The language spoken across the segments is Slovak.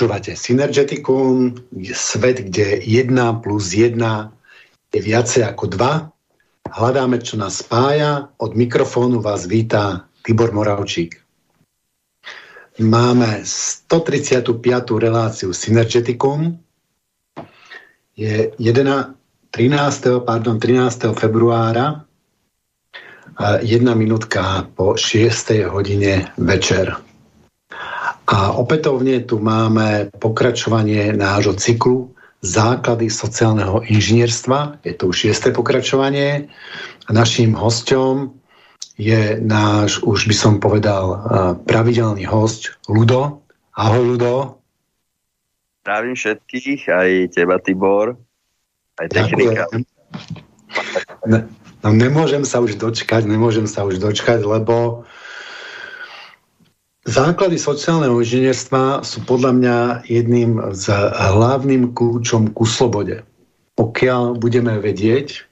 Počúvate Synergeticum, svet, kde 1 plus 1 je viacej ako 2. Hľadáme, čo nás spája. Od mikrofónu vás vítá Tibor Moravčík. Máme 135. reláciu Synergeticum. Je 11, 13. Pardon, 13. februára, jedna minútka po 6. hodine večer. A opätovne tu máme pokračovanie nášho cyklu Základy sociálneho inžinierstva. Je to už šiesté pokračovanie. A naším hostom je náš, už by som povedal, pravidelný host Ludo. Ahoj Ludo. Zdravím všetkých, aj teba Tibor, aj technika. Ne, no nemôžem sa už dočkať, nemôžem sa už dočkať, lebo Základy sociálneho inžinierstva sú podľa mňa jedným z hlavným kľúčom ku slobode. Pokiaľ budeme vedieť,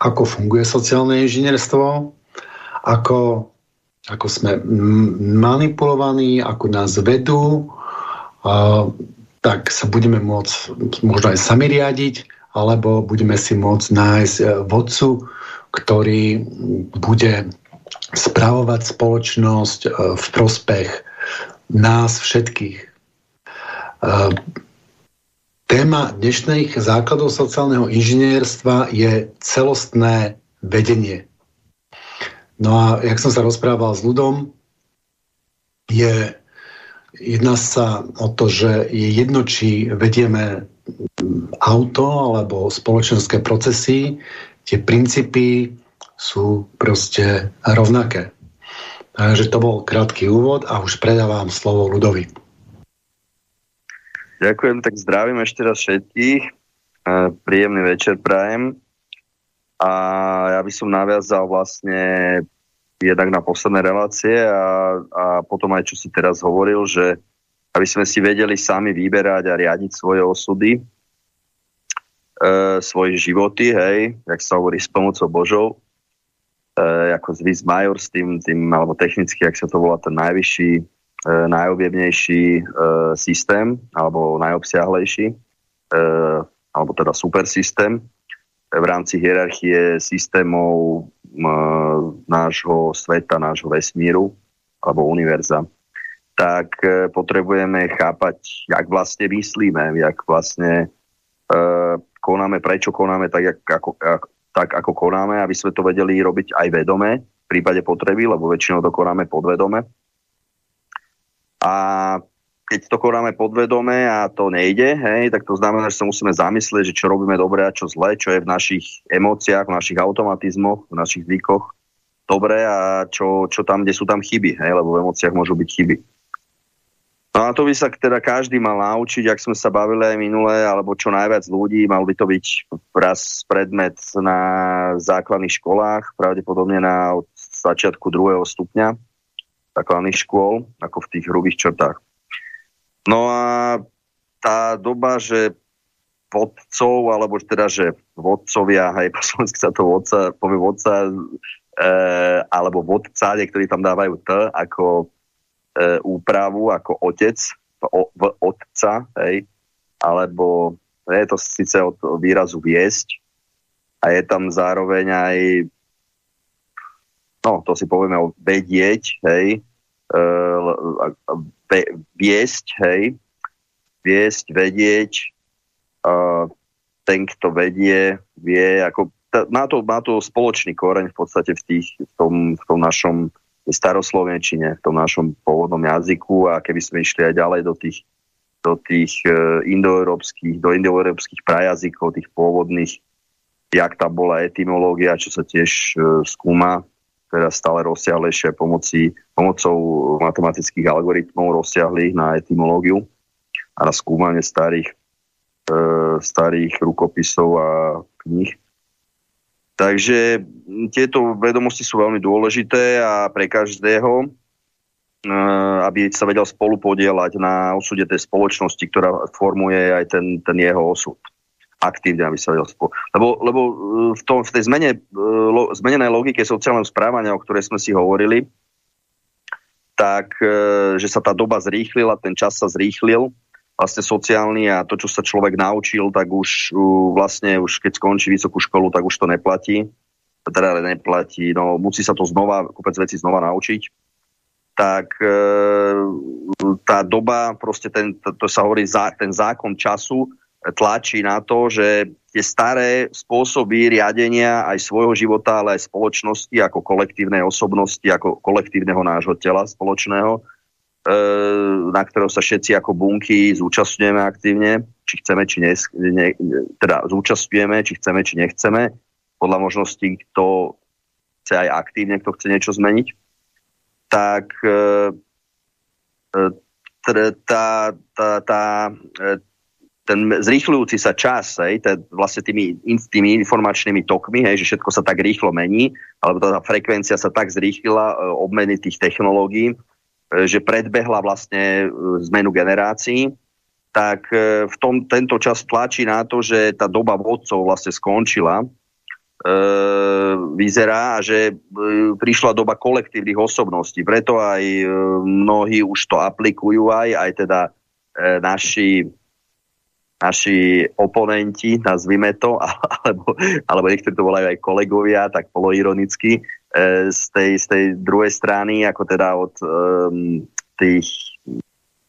ako funguje sociálne inžinierstvo, ako, ako sme manipulovaní, ako nás vedú, uh, tak sa budeme môcť možno aj sami riadiť, alebo budeme si môcť nájsť e, vodcu, ktorý bude spravovať spoločnosť e, v prospech nás všetkých. E, téma dnešných základov sociálneho inžinierstva je celostné vedenie. No a jak som sa rozprával s ľudom, je, jedná sa o to, že je jedno, či vedieme auto alebo spoločenské procesy, tie princípy sú proste rovnaké. Takže to bol krátky úvod a už predávam slovo Ludovi. Ďakujem, tak zdravím ešte raz všetkých. Príjemný večer prajem. A ja by som naviazal vlastne jednak na posledné relácie a, a potom aj čo si teraz hovoril, že aby sme si vedeli sami vyberať a riadiť svoje osudy, e, svoje životy, hej, jak sa hovorí, s pomocou Božou, e, ako Swiss Major s tým, tým, alebo technicky, ak sa to volá, ten najvyšší, e, najobjemnejší e, systém, alebo najobsiahlejší, e, alebo teda super systém v rámci hierarchie systémov e, nášho sveta, nášho vesmíru alebo univerza, tak e, potrebujeme chápať, jak vlastne myslíme, jak vlastne e, konáme, prečo konáme tak, jak, ako, tak, ako konáme, aby sme to vedeli robiť aj vedome, v prípade potreby, lebo väčšinou to konáme podvedome. A keď to konáme podvedome a to nejde, hej, tak to znamená, že sa musíme zamyslieť, že čo robíme dobre a čo zle, čo je v našich emóciách, v našich automatizmoch, v našich zvykoch dobre a čo, čo tam, kde sú tam chyby, hej, lebo v emóciách môžu byť chyby. No a to by sa teda každý mal naučiť, ak sme sa bavili aj minule, alebo čo najviac ľudí, mal by to byť raz predmet na základných školách, pravdepodobne na od začiatku druhého stupňa základných škôl, ako v tých hrubých črtách. No a tá doba, že vodcov, alebo teda, že vodcovia, aj po slovensky sa to vodca, povie vodca, e, alebo vodca, ktorí tam dávajú T ako úpravu ako otec v, v otca, hej, alebo je to síce od výrazu viesť a je tam zároveň aj no to si povieme o vedieť, hej, e, viesť, hej, viesť, vedieť, e, ten, kto vedie, vie, ako, má, to, má to spoločný koreň v podstate v, tých, v, tom, v tom našom staroslovenčine, v tom našom pôvodnom jazyku a keby sme išli aj ďalej do tých, do tých uh, indoeurópskych, do indoeurópskych prajazykov, tých pôvodných, jak tam bola etymológia, čo sa tiež uh, skúma, teda stále rozsiahlejšie pomoci, pomocou matematických algoritmov rozsiahlých na etymológiu a na skúmanie starých, uh, starých rukopisov a kníh. Takže tieto vedomosti sú veľmi dôležité a pre každého, eh, aby sa vedel spolu podielať na osude tej spoločnosti, ktorá formuje aj ten, ten jeho osud. Aktívne, aby sa vedel spolu. Lebo, lebo eh, v, tom, v tej zmene, eh, lo, zmenenej logike sociálneho správania, o ktorej sme si hovorili, tak že sa tá doba zrýchlila, ten čas sa zrýchlil, vlastne sociálny a to, čo sa človek naučil, tak už vlastne už keď skončí vysokú školu, tak už to neplatí. Teda neplatí, no musí sa to znova, kopec veci znova naučiť. Tak e, tá doba, proste ten, to, sa hovorí, ten zákon času tlačí na to, že tie staré spôsoby riadenia aj svojho života, ale aj spoločnosti ako kolektívnej osobnosti, ako kolektívneho nášho tela spoločného, e, na ktorého sa všetci ako bunky zúčastňujeme aktívne, či chceme, či ne, ne, teda zúčastňujeme, či chceme, či nechceme, podľa možností, kto chce aj aktívne, kto chce niečo zmeniť, tak e, e, tá, tá, tá, ten zrýchľujúci sa čas, hej, ten, vlastne tými, tými informačnými tokmi, hej, že všetko sa tak rýchlo mení, alebo tá frekvencia sa tak zrýchlila, e, obmeny tých technológií, e, že predbehla vlastne e, zmenu generácií, tak v tom, tento čas tlačí na to, že tá doba vodcov vlastne skončila, e, vyzerá, že e, prišla doba kolektívnych osobností. Preto aj e, mnohí už to aplikujú aj, aj teda e, naši naši oponenti, nazvime to, alebo, alebo niektorí to volajú aj kolegovia, tak poloironicky, e, z, tej, z tej druhej strany, ako teda od um, tých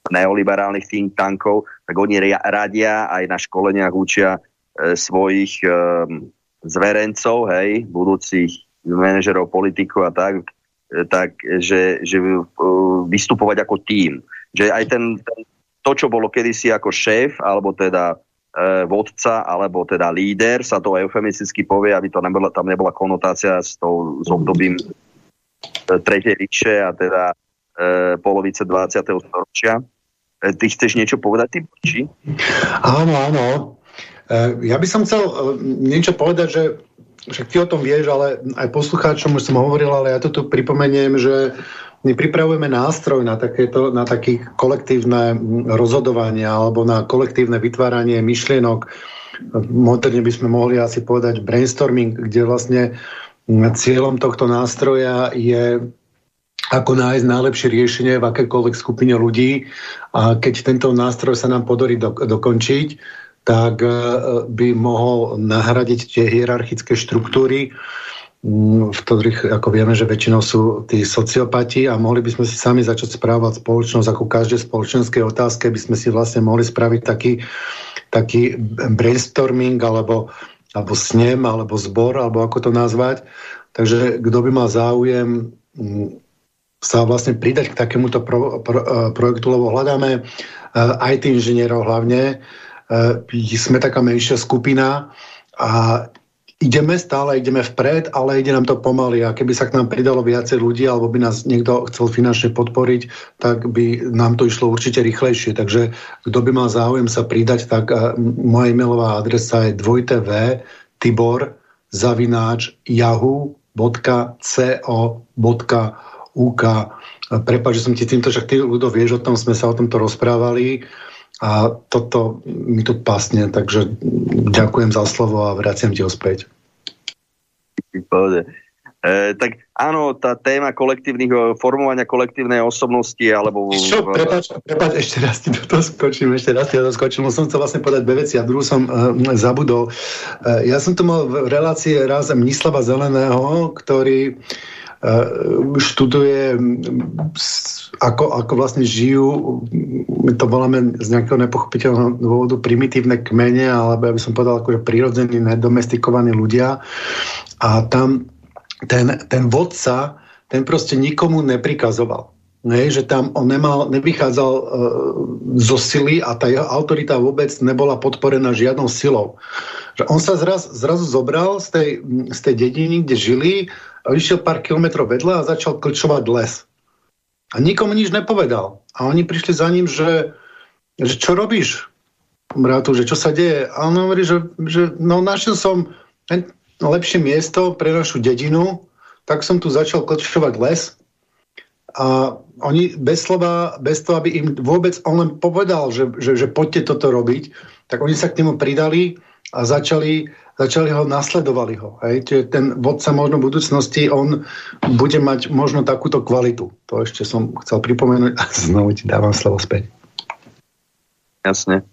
neoliberálnych think tankov, tak oni radia aj na školeniach učia e, svojich um, zverencov, hej, budúcich manažerov, politikov a tak, e, tak že, že uh, vystupovať ako tým. Že aj ten, ten to, čo bolo kedysi ako šéf, alebo teda e, vodca, alebo teda líder, sa to eufemisticky povie, aby to nebola, tam nebola konotácia s, tou, s obdobím e, tretej ríše a teda e, polovice 20. storočia. E, ty chceš niečo povedať, ty či? Áno, áno. E, ja by som chcel e, niečo povedať, že však ty o tom vieš, ale aj poslucháčom už som hovoril, ale ja to tu pripomeniem, že my pripravujeme nástroj na, takéto, na také kolektívne rozhodovanie alebo na kolektívne vytváranie myšlienok. Moderne by sme mohli asi povedať brainstorming, kde vlastne cieľom tohto nástroja je ako nájsť najlepšie riešenie v akékoľvek skupine ľudí a keď tento nástroj sa nám podarí do, dokončiť, tak e, by mohol nahradiť tie hierarchické štruktúry, v ktorých, ako vieme, že väčšinou sú tí sociopati a mohli by sme si sami začať správať spoločnosť ako každej spoločenskej otázke, by sme si vlastne mohli spraviť taký, taký brainstorming alebo, alebo snem, alebo zbor, alebo ako to nazvať. Takže kto by mal záujem mm, sa vlastne pridať k takémuto pro, pro, e, projektu, lebo hľadáme IT e, inžinierov hlavne. E, sme taká menšia skupina a ideme, stále ideme vpred, ale ide nám to pomaly. A keby sa k nám pridalo viacej ľudí alebo by nás niekto chcel finančne podporiť, tak by nám to išlo určite rýchlejšie. Takže kto by mal záujem sa pridať, tak uh, moja e-mailová adresa je dvojtv tibor zavináč yahoo.co.uk Prepač, že som ti týmto, však ty ľudo vieš o tom, sme sa o tomto rozprávali a toto mi tu pasne, takže ďakujem za slovo a vraciam ti ho späť. E, tak áno, tá téma kolektívnych, e, formovania kolektívnej osobnosti, alebo... Čo, prepáč, prepáč, ešte raz ti do toho skočím, ešte raz ti do toho skočím, som chcel vlastne povedať dve veci a druhú som uh, zabudol. Uh, ja som tu mal v relácii raz Mnislava Zeleného, ktorý uh, študuje ako, ako vlastne žijú, my to voláme z nejakého nepochopiteľného dôvodu primitívne kmene, alebo ja by som povedal akože prírodzení, nedomestikovaní ľudia. A tam ten, ten vodca, ten proste nikomu neprikazoval. Ne, že tam on nemal, nevychádzal e, zo sily a tá jeho autorita vôbec nebola podporená žiadnou silou. Že on sa zraz, zrazu zobral z tej, z tej dediny, kde žili, išiel pár kilometrov vedľa a začal klčovať les. A nikomu nič nepovedal. A oni prišli za ním, že, že čo robíš, brátu, že čo sa deje. A on hovorí, že, že no našiel som lepšie miesto pre našu dedinu, tak som tu začal klčovať les. A oni bez slova, bez toho, aby im vôbec on len povedal, že, že, že poďte toto robiť, tak oni sa k nemu pridali a začali, začali ho, nasledovali ho. Hej? Čiže ten vodca možno v budúcnosti, on bude mať možno takúto kvalitu. To ešte som chcel pripomenúť a znovu ti dávam slovo späť. Jasne.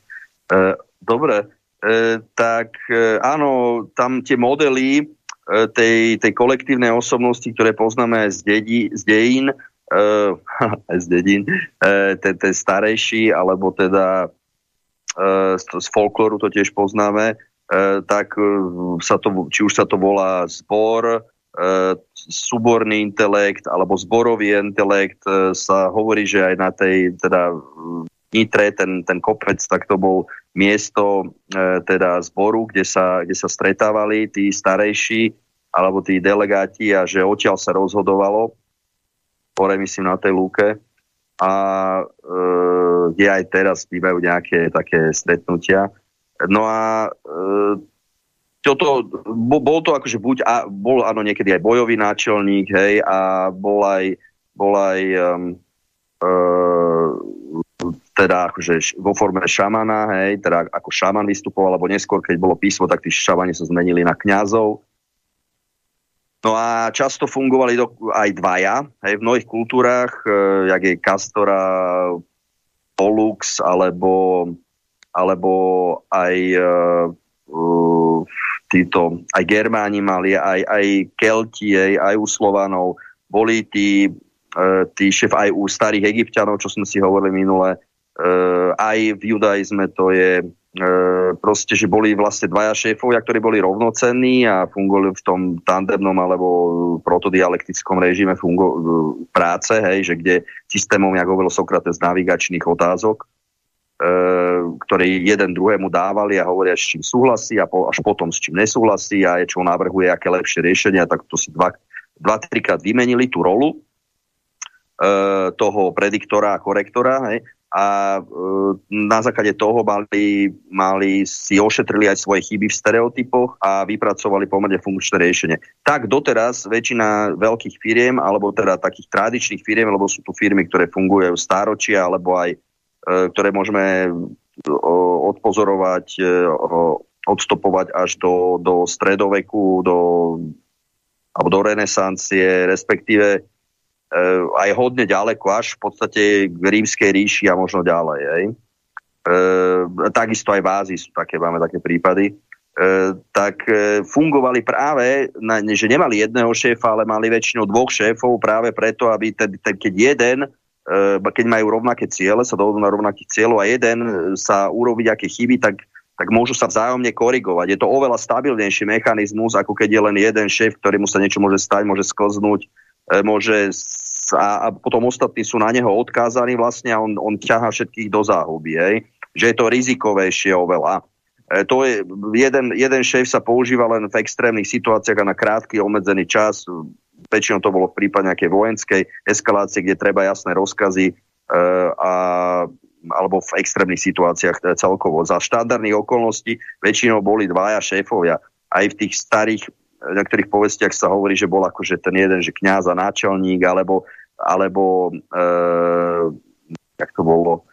E, dobre, e, tak e, áno, tam tie modely e, tej, tej kolektívnej osobnosti, ktoré poznáme z, dedí, z dejín, uh, z dedín, ten, ten starejší, alebo teda z, z folklóru to tiež poznáme, uh, tak uh, sa to, či už sa to volá zbor, súborný intelekt alebo zborový intelekt, sa hovorí, že aj na tej teda Nitre, ten, ten kopec, tak to bol miesto e, teda zboru, kde sa, kde sa stretávali tí starejší alebo tí delegáti a že odtiaľ sa rozhodovalo hore myslím na tej lúke. A e, kde aj teraz bývajú nejaké také stretnutia. No a e, toto, bol to akože buď, a, bol áno niekedy aj bojový náčelník, hej, a bol aj, bol aj um, e, teda akože vo forme šamana, hej, teda ako šaman vystupoval, alebo neskôr, keď bolo písmo, tak tí šamani sa zmenili na kňazov. No a často fungovali do, aj dvaja. Hej, v mnohých kultúrach, e, jak je Castora, Pollux, alebo, alebo aj e, títo, aj Germáni mali, aj, aj Kelti, aj, aj u Slovanov, boli tí, e, tí šef aj u starých egyptianov, čo sme si hovorili minule, e, aj v judaizme to je proste, že boli vlastne dvaja šéfovia, ktorí boli rovnocenní a fungovali v tom tandemnom alebo protodialektickom režime fungo- práce, hej, že kde systémom, jak hovoril Sokrates, navigačných otázok, e, jeden druhému dávali a hovoria, s čím súhlasí a po, až potom s čím nesúhlasí a je čo navrhuje, aké lepšie riešenia, tak to si dva, dva trikrát vymenili tú rolu e, toho prediktora a korektora, hej, a e, na základe toho mali, mali si ošetrili aj svoje chyby v stereotypoch a vypracovali pomerne funkčné riešenie. Tak doteraz väčšina veľkých firiem, alebo teda takých tradičných firiem, lebo sú tu firmy, ktoré fungujú stáročia, alebo aj e, ktoré môžeme odpozorovať, e, odstopovať až do, do stredoveku, do, alebo do renesancie, respektíve aj hodne ďaleko, až v podstate k rímskej ríši a možno ďalej. Hej. E, takisto aj v Ázii sú také, máme také prípady. E, tak fungovali práve, na, že nemali jedného šéfa, ale mali väčšinou dvoch šéfov práve preto, aby ten, ten, keď jeden keď majú rovnaké ciele, sa dohodnú na rovnakých cieľov a jeden sa urobiť aké chyby, tak, tak môžu sa vzájomne korigovať. Je to oveľa stabilnejší mechanizmus, ako keď je len jeden šéf, ktorému sa niečo môže stať, môže sklznúť, môže a, a potom ostatní sú na neho odkázaní vlastne a on, on ťaha všetkých do záhuby. Hej? Že je to rizikovejšie oveľa. E, to je, jeden, jeden šéf sa používa len v extrémnych situáciách a na krátky obmedzený čas. Väčšinou to bolo v prípade nejakej vojenskej eskalácie, kde treba jasné rozkazy e, a alebo v extrémnych situáciách celkovo. Za štandardných okolností väčšinou boli dvaja šéfovia. Aj v tých starých v niektorých povestiach sa hovorí, že bol akože ten jeden, že kňaz a náčelník, alebo, alebo e, jak to bolo,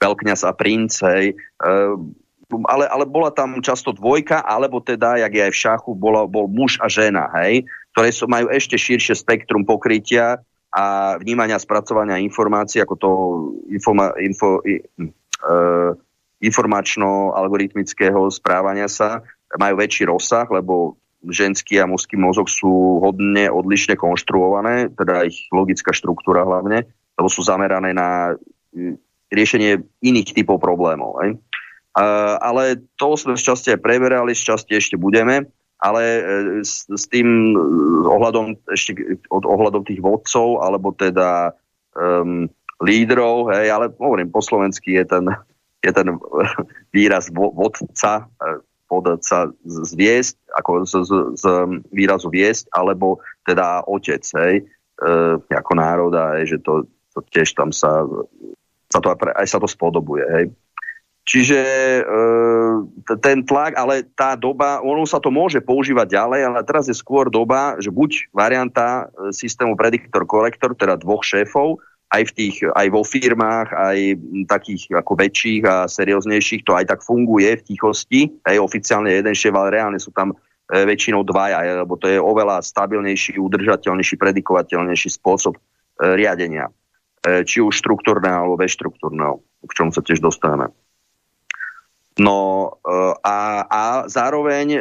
veľkňaz a princ, hej, e, ale, ale bola tam často dvojka, alebo teda, jak je aj v šachu, bola, bol muž a žena, hej, ktoré sú, majú ešte širšie spektrum pokrytia a vnímania spracovania informácií, ako to informa, info, e, informačno-algoritmického správania sa, majú väčší rozsah, lebo ženský a mužský mozog sú hodne odlišne konštruované, teda ich logická štruktúra hlavne, lebo sú zamerané na mm, riešenie iných typov problémov. Aj? Ale to sme z časti aj preberali, z časti ešte budeme, ale uh, s, s tým ohľadom, ešte od ohľadom tých vodcov, alebo teda um, lídrov, hej, ale hovorím, po slovensky je ten, je ten výraz vodca, podať sa zviesť, ako z, z, z výrazu viesť, alebo teda otec, hej, e, ako národa, hej, že to, to tiež tam sa, sa to aj, aj sa to spodobuje, hej. Čiže e, ten tlak, ale tá doba, ono sa to môže používať ďalej, ale teraz je skôr doba, že buď varianta e, systému prediktor-korektor, teda dvoch šéfov, aj, v tých, aj vo firmách, aj takých ako väčších a serióznejších, to aj tak funguje v tichosti, aj oficiálne jeden šéf, ale reálne sú tam väčšinou dvaja, lebo to je oveľa stabilnejší, udržateľnejší, predikovateľnejší spôsob riadenia. Či už štruktúrneho alebo bezštruktúrneho, k čomu sa tiež dostaneme. No eh, a, a zároveň e,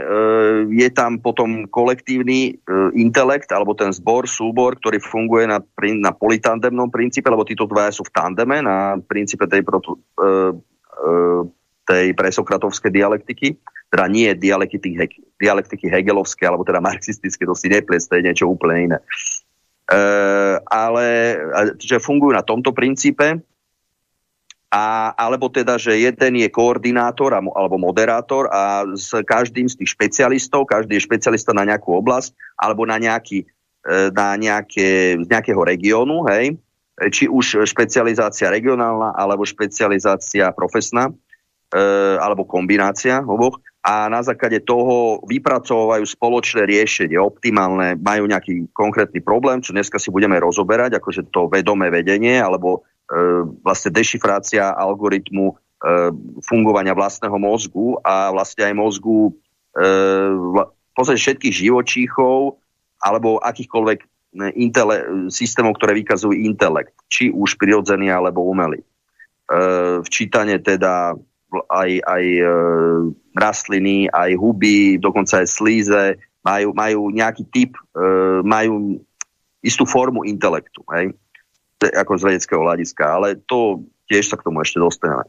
je tam potom kolektívny e, intelekt, alebo ten zbor, súbor, ktorý funguje na, na politandemnom princípe, lebo títo dvaja sú v tandeme na princípe tej, proto, e, e, tej presokratovskej dialektiky, teda nie dialektiky, dialektiky hegelovské, alebo teda marxistické, to si nepliec, to je niečo úplne iné. E, ale že fungujú na tomto princípe, a, alebo teda, že jeden je koordinátor alebo moderátor a s každým z tých špecialistov, každý je špecialista na nejakú oblasť alebo na, nejaký, e, na nejaké, z nejakého regiónu, hej, či už špecializácia regionálna alebo špecializácia profesná, e, alebo kombinácia oboch. A na základe toho vypracovajú spoločné riešenie, optimálne, majú nejaký konkrétny problém, čo dneska si budeme rozoberať, akože to vedomé vedenie alebo vlastne dešifrácia algoritmu e, fungovania vlastného mozgu a vlastne aj mozgu e, v podstate všetkých živočíchov alebo akýchkoľvek intele- systémov, ktoré vykazujú intelekt, či už prirodzený alebo umelý. Včítanie teda aj, aj rastliny, aj huby, dokonca aj slíze, majú, majú nejaký typ, majú istú formu intelektu. Hej? Ako z vedeckého hľadiska, ale to tiež sa k tomu ešte dostaneme.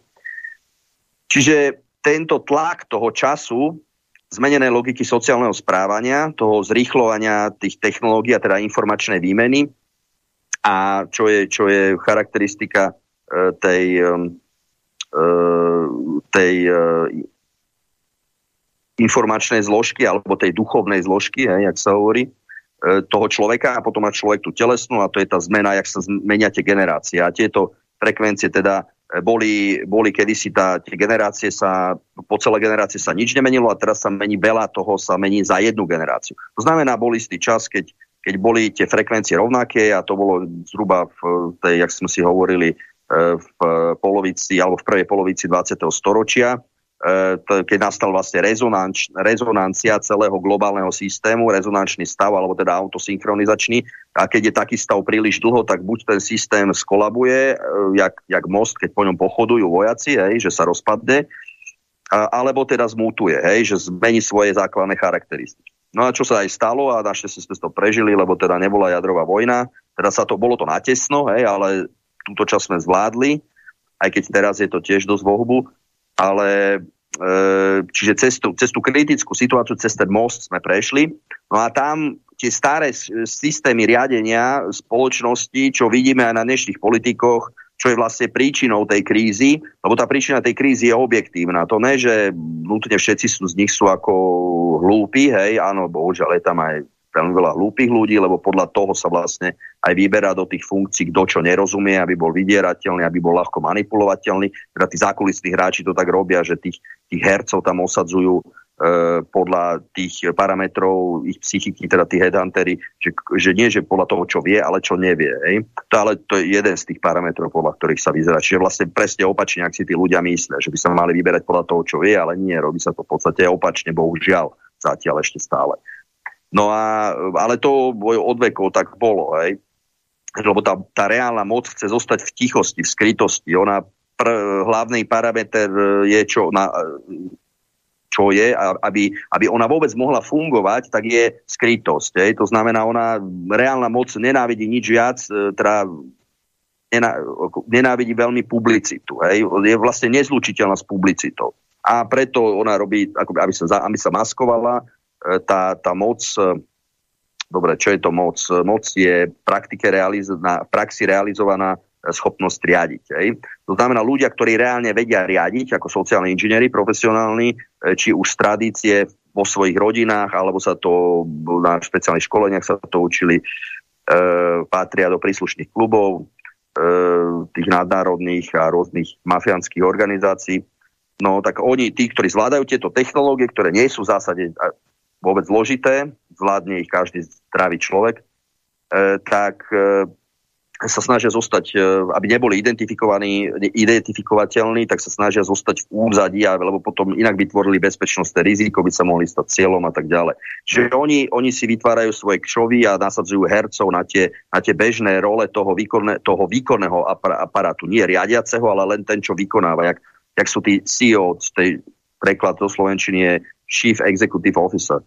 Čiže tento tlak toho času, zmenené logiky sociálneho správania, toho zrýchlovania tých technológií, a teda informačnej výmeny, a čo je, čo je charakteristika uh, tej, uh, tej uh, informačnej zložky alebo tej duchovnej zložky, jak sa hovorí, E, toho človeka a potom má človek tú telesnú a to je tá zmena, jak sa zmenia tie generácie. A tieto frekvencie teda e, boli, boli kedysi tá, tie generácie sa, po celé generácie sa nič nemenilo a teraz sa mení veľa toho, sa mení za jednu generáciu. To znamená, bol istý čas, keď, keď boli tie frekvencie rovnaké a to bolo zhruba v tej, jak sme si hovorili, e, v polovici alebo v prvej polovici 20. storočia E, keď nastal vlastne rezonanč, rezonancia celého globálneho systému, rezonančný stav, alebo teda autosynchronizačný. A keď je taký stav príliš dlho, tak buď ten systém skolabuje, e, jak, jak most, keď po ňom pochodujú vojaci, hej, že sa rozpadne, alebo teda zmutuje, hej, že zmení svoje základné charakteristiky. No a čo sa aj stalo, a našťastie sme to prežili, lebo teda nebola jadrová vojna, teda sa to, bolo to natesno, hej, ale túto čas sme zvládli, aj keď teraz je to tiež dosť vohbu, ale e, čiže cez tú, cez tú kritickú situáciu, cez ten most sme prešli. No a tam tie staré systémy riadenia spoločnosti, čo vidíme aj na dnešných politikoch, čo je vlastne príčinou tej krízy, lebo tá príčina tej krízy je objektívna. To ne, že nutne všetci sú, z nich sú ako hlúpi, hej, áno, bohužiaľ je tam aj veľmi veľa hlúpych ľudí, lebo podľa toho sa vlastne aj vyberá do tých funkcií, kto čo nerozumie, aby bol vydierateľný, aby bol ľahko manipulovateľný. Teda tí zákulisní hráči to tak robia, že tých, tých hercov tam osadzujú e, podľa tých parametrov ich psychiky, teda tí headhuntery, že, že nie, že podľa toho, čo vie, ale čo nevie. Hej? To, ale to je jeden z tých parametrov, podľa ktorých sa vyzerá. Čiže vlastne presne opačne, ak si tí ľudia myslia, že by sa mali vyberať podľa toho, čo vie, ale nie, robí sa to v podstate opačne, bohužiaľ, zatiaľ ešte stále. No a, ale to od vekov tak bolo, hej. Lebo tá, tá reálna moc chce zostať v tichosti, v skrytosti. Ona pr, hlavný parameter je, čo, na, čo je, aby, aby ona vôbec mohla fungovať, tak je skrytosť. Hej. To znamená, ona reálna moc nenávidí nič viac, e, teda nenávidí veľmi publicitu. Hej. Je vlastne nezlučiteľná s publicitou. A preto ona robí, aby sa, aby sa maskovala, E, tá, tá moc, e, dobre, čo je to moc? Moc je praktike realiz- na, v praxi realizovaná schopnosť riadiť. Hej. To znamená, ľudia, ktorí reálne vedia riadiť, ako sociálni inžinieri profesionálni, e, či už z tradície vo svojich rodinách, alebo sa to na špeciálnych školeniach sa to učili, e, patria do príslušných klubov, e, tých nadnárodných a rôznych mafiánskych organizácií. No tak oni, tí, ktorí zvládajú tieto technológie, ktoré nie sú v zásade vôbec zložité, zvládne ich každý zdravý človek, e, tak e, sa snažia zostať, e, aby neboli identifikovaní, identifikovateľní, tak sa snažia zostať v úzadí, lebo potom inak by tvorili bezpečnostné riziko, by sa mohli stať cieľom a tak ďalej. Čiže oni, oni si vytvárajú svoje kšovy a nasadzujú hercov na tie, na tie bežné role toho, výkonne, toho výkonného aparátu. Nie riadiaceho, ale len ten, čo vykonáva. Jak, jak sú tí CEO, tej preklad do Slovenčiny je Chief Executive Officer.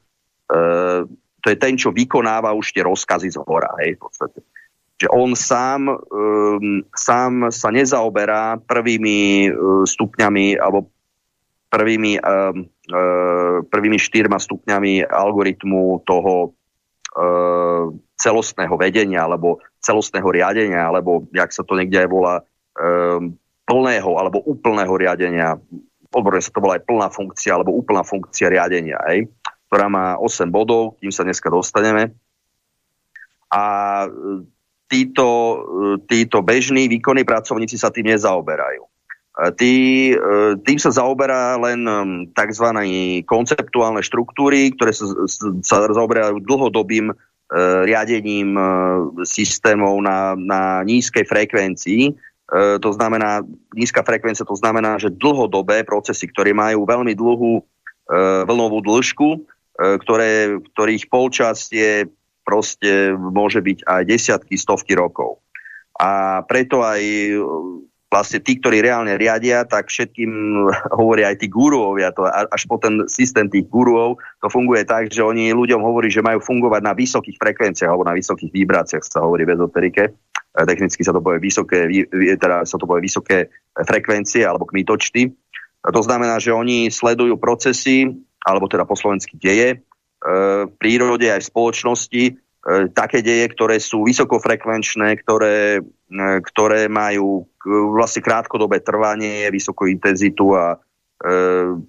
Uh, to je ten, čo vykonáva už tie rozkazy z hora, hej, v podstate že on sám, um, sám sa nezaoberá prvými uh, stupňami alebo prvými, um, uh, prvými štyrma stupňami algoritmu toho uh, celostného vedenia alebo celostného riadenia, alebo jak sa to niekde aj volá, um, plného alebo úplného riadenia. Odborne sa to volá aj plná funkcia alebo úplná funkcia riadenia, aj, ktorá má 8 bodov, kým sa dneska dostaneme. A títo, e, títo bežní výkonní pracovníci sa tým nezaoberajú. Tý, e, tým sa zaoberá len tzv. konceptuálne štruktúry, ktoré sa, sa zaoberajú dlhodobým e, riadením systémov na, na nízkej frekvencii. To znamená, nízka frekvencia to znamená, že dlhodobé procesy, ktoré majú veľmi dlhú vlnovú dĺžku, ktoré, ktorých polčas je proste môže byť aj desiatky, stovky rokov. A preto aj vlastne tí, ktorí reálne riadia, tak všetkým hovoria aj tí guruovia, to až po ten systém tých guruov, to funguje tak, že oni ľuďom hovorí, že majú fungovať na vysokých frekvenciách alebo na vysokých vibráciách, sa hovorí v ezoterike. Technicky sa to povie vysoké, teda sa to povie vysoké frekvencie alebo kmitočty. To znamená, že oni sledujú procesy, alebo teda po slovensky deje, v prírode aj v spoločnosti e, také deje, ktoré sú vysokofrekvenčné, ktoré, e, ktoré majú vlastne krátkodobé trvanie, vysokú intenzitu a e,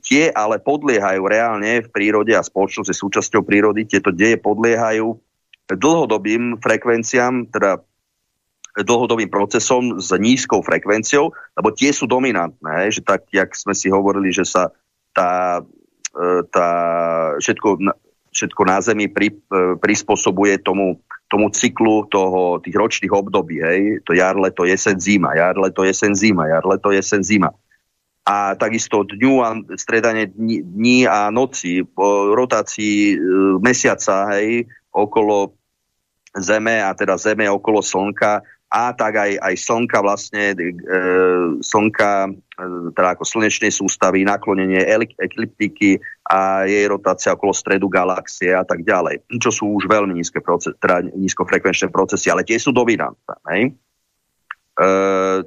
tie ale podliehajú reálne v prírode a spoločnosti súčasťou prírody, tieto deje podliehajú dlhodobým frekvenciám, teda dlhodobým procesom s nízkou frekvenciou, lebo tie sú dominantné, že tak, jak sme si hovorili, že sa tá, tá všetko všetko na Zemi pri, e, prispôsobuje tomu, tomu cyklu toho, tých ročných období. Hej? To jar, leto, jesen, zima, jar, leto, jesen, zima, jar, leto, jesen, zima. A takisto dňu a stredanie dní, dní a noci po rotácii e, mesiaca hej, okolo Zeme a teda Zeme okolo Slnka a tak aj, aj slnka vlastne, e, slnka, e, teda ako slnečnej sústavy, naklonenie ekliptiky a jej rotácia okolo stredu galaxie a tak ďalej. Čo sú už veľmi nízke proces, teda nízkofrekvenčné procesy, ale tie sú dominantné. Hej? E,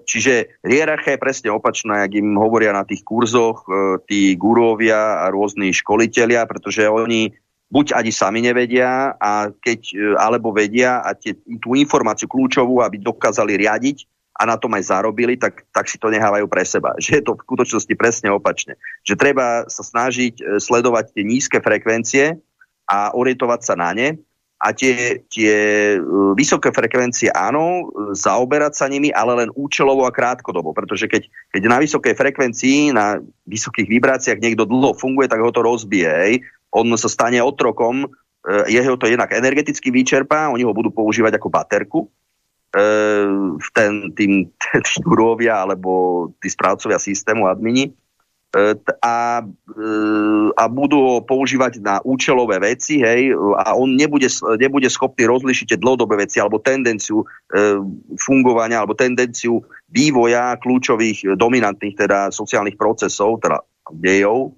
čiže hierarchia je presne opačná, jak im hovoria na tých kurzoch e, tí gurovia a rôzni školitelia, pretože oni buď ani sami nevedia, a keď, e, alebo vedia a tie, tú informáciu kľúčovú, aby dokázali riadiť a na tom aj zarobili, tak, tak si to nehávajú pre seba. Že je to v skutočnosti presne opačne. Že treba sa snažiť e, sledovať tie nízke frekvencie a orientovať sa na ne a tie, tie e, vysoké frekvencie áno, zaoberať sa nimi, ale len účelovo a krátkodobo, pretože keď, keď na vysokej frekvencii, na vysokých vibráciách niekto dlho funguje, tak ho to rozbije. Hej on sa stane otrokom, e, jeho to jednak energeticky vyčerpá, oni ho budú používať ako baterku, e, ten, tým štúrovia alebo tí správcovia systému, admini, e, a, a budú ho používať na účelové veci, hej, a on nebude, nebude schopný rozlišiť tie dlhodobé veci alebo tendenciu fungovania alebo tendenciu vývoja kľúčových dominantných teda sociálnych procesov, teda dejov,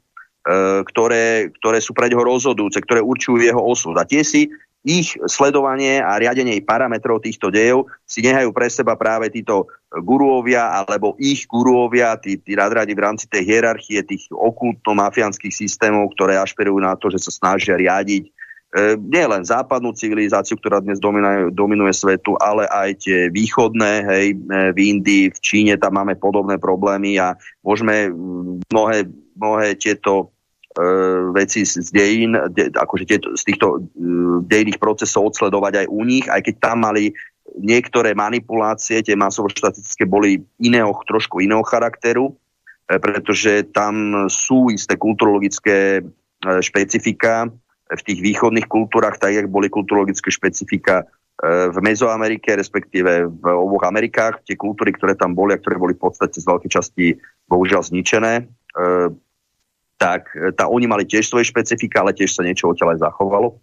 ktoré, ktoré sú pre neho rozhodujúce, ktoré určujú jeho osud. A tie si ich sledovanie a riadenie parametrov týchto dejov si nehajú pre seba práve títo guruovia alebo ich guruovia, tí, tí nadradi v rámci tej hierarchie tých okultno-mafiánskych systémov, ktoré ašpirujú na to, že sa snažia riadiť e, nie len západnú civilizáciu, ktorá dnes dominuje, dominuje svetu, ale aj tie východné, hej, e, v Indii, v Číne, tam máme podobné problémy a môžeme mnohé, mnohé tieto E, veci z dejín, de, akože tieto, z týchto uh, dejných procesov odsledovať aj u nich, aj keď tam mali niektoré manipulácie, tie masovo-štatistické boli iného, trošku iného charakteru, e, pretože tam sú isté kulturologické e, špecifika v tých východných kultúrach, tak jak boli kulturologické špecifika v Mezoamerike, respektíve v oboch Amerikách, tie kultúry, ktoré tam boli a ktoré boli v podstate z veľkej časti bohužiaľ zničené, tak tá, oni mali tiež svoje špecifika, ale tiež sa niečo odtiaľ aj zachovalo.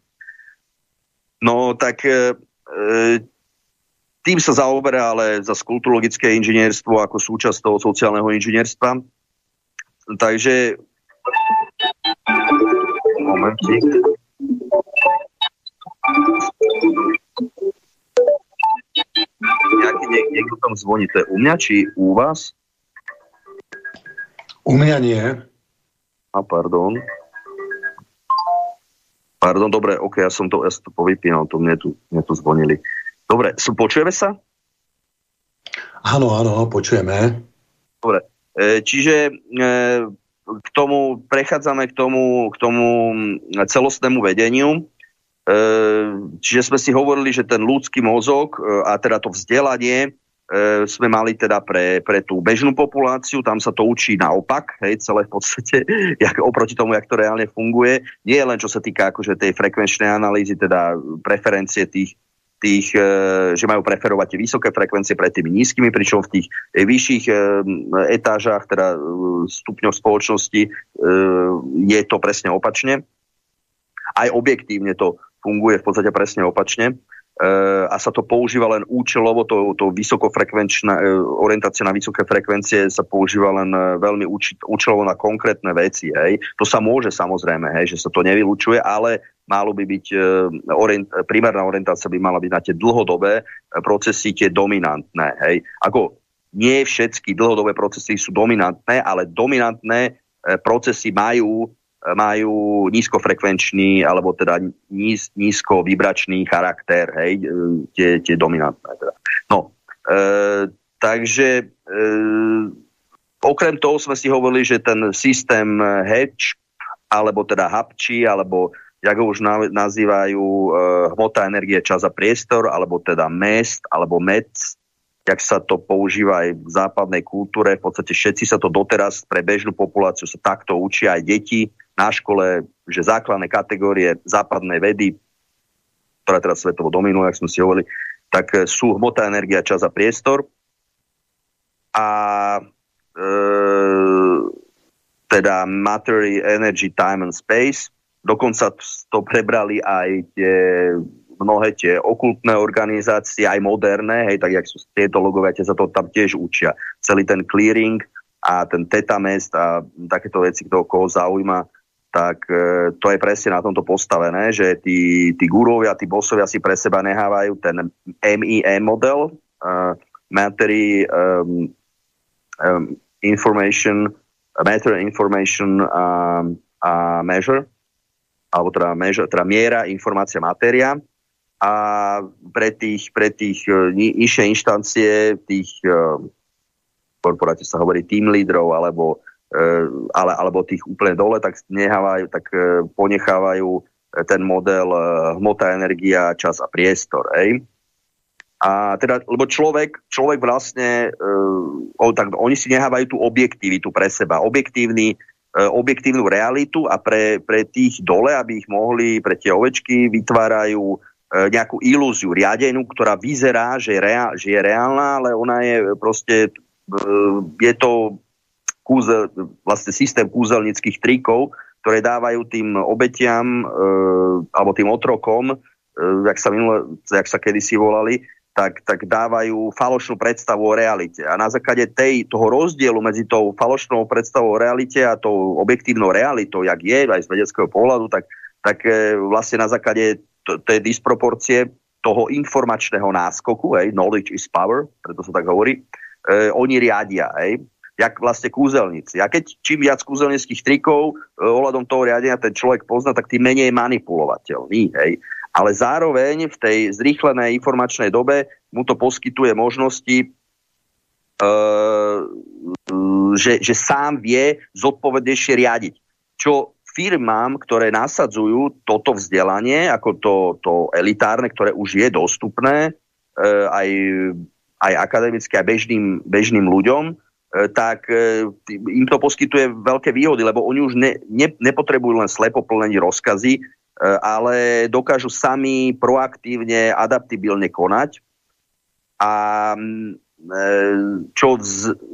No tak tým sa zaoberá ale za kulturologické inžinierstvo ako súčasť toho sociálneho inžinierstva. Takže momentík. Nejaký, nie, niekto tam zvoní, to je u mňa či u vás? U mňa nie. A pardon. Pardon, dobre, ok, ja som to, ja som to povypínal, to mne tu, mne tu zvonili. Dobre, sú, počujeme sa? Áno, áno, počujeme. Dobre, e, čiže e, k tomu prechádzame k tomu, k tomu celostnému vedeniu. E, čiže sme si hovorili, že ten ľudský mozog a teda to vzdelanie sme mali teda pre, pre tú bežnú populáciu, tam sa to učí naopak, hej, celé v podstate, jak, oproti tomu, jak to reálne funguje. Nie len čo sa týka akože tej frekvenčnej analýzy, teda preferencie tých, tých, e, že majú preferovať tie vysoké frekvencie pred tými nízkymi, pričom v tých e, vyšších e, etážach, teda stupňoch spoločnosti je to presne opačne. Aj objektívne to funguje v podstate presne opačne a sa to používa len účelovo, to, to vysokofrekvenčná orientácia na vysoké frekvencie sa používa len veľmi účelovo na konkrétne veci. Hej. To sa môže samozrejme, hej, že sa to nevylučuje, ale malo by byť, orient, primárna orientácia by mala byť na tie dlhodobé procesy, tie dominantné. Hej. Ako nie všetky dlhodobé procesy sú dominantné, ale dominantné procesy majú, majú nízkofrekvenčný alebo teda níz, nízko charakter, hej, tie, tie dominantné. Teda. No, e, takže e, okrem toho sme si hovorili, že ten systém hedge, alebo teda hapči, alebo jak ho už nazývajú e, hmota, energie, čas a priestor, alebo teda mest, alebo mec, jak sa to používa aj v západnej kultúre. V podstate všetci sa to doteraz pre bežnú populáciu sa takto učia aj deti na škole, že základné kategórie západnej vedy, ktorá teraz svetovo dominuje, ak sme si hovorili, tak e, sú hmota, energia, čas a priestor. A e, teda matery, energy, time and space Dokonca to prebrali aj tie mnohé tie okultné organizácie, aj moderné, hej, tak jak sú tieto logovia, sa to tam tiež učia. Celý ten clearing a ten tetamest a takéto veci, kto koho zaujíma, tak e, to je presne na tomto postavené, že tí, tí gurovia, tí bosovia si pre seba nehávajú ten MIM model, uh, Matter um, um, Information, Matter Information um, a Measure, alebo teda, mežo, teda miera, informácia, matéria. A pre tých, pre tých uh, nižšie inštancie, tých uh, korporácií sa hovorí team lídrov, alebo, ale, alebo tých úplne dole, tak, nehávajú, tak uh, ponechávajú ten model uh, hmota, energia, čas a priestor. Ej? A teda, lebo človek, človek vlastne, uh, tak, oni si nehávajú tú objektivitu pre seba. Objektívny E, objektívnu realitu a pre, pre tých dole, aby ich mohli, pre tie ovečky vytvárajú e, nejakú ilúziu riadenú, ktorá vyzerá, že reál, že je reálna, ale ona je proste, e, je to kúzel, vlastne systém kúzelnických trikov, ktoré dávajú tým obetiam alebo tým otrokom, jak sa, minule, jak sa kedysi volali, tak, tak dávajú falošnú predstavu o realite. A na základe tej, toho rozdielu medzi tou falošnou predstavou o realite a tou objektívnou realitou, jak je aj z vedeckého pohľadu, tak, tak e, vlastne na základe tej disproporcie toho informačného náskoku, hej, knowledge is power, preto sa tak hovorí, e, oni riadia, hej, jak vlastne kúzelníci. A keď čím viac kúzelnických trikov e, ohľadom toho riadenia ten človek pozná, tak tým menej manipulovateľný. Hej ale zároveň v tej zrýchlenej informačnej dobe mu to poskytuje možnosti, uh, že, že sám vie zodpovednejšie riadiť. Čo firmám, ktoré nasadzujú toto vzdelanie, ako to, to elitárne, ktoré už je dostupné uh, aj, aj akademicky, aj bežným, bežným ľuďom, tak im to poskytuje veľké výhody, lebo oni už ne, ne, nepotrebujú len slepo plneniť rozkazy, ale dokážu sami proaktívne, adaptibilne konať. A čo,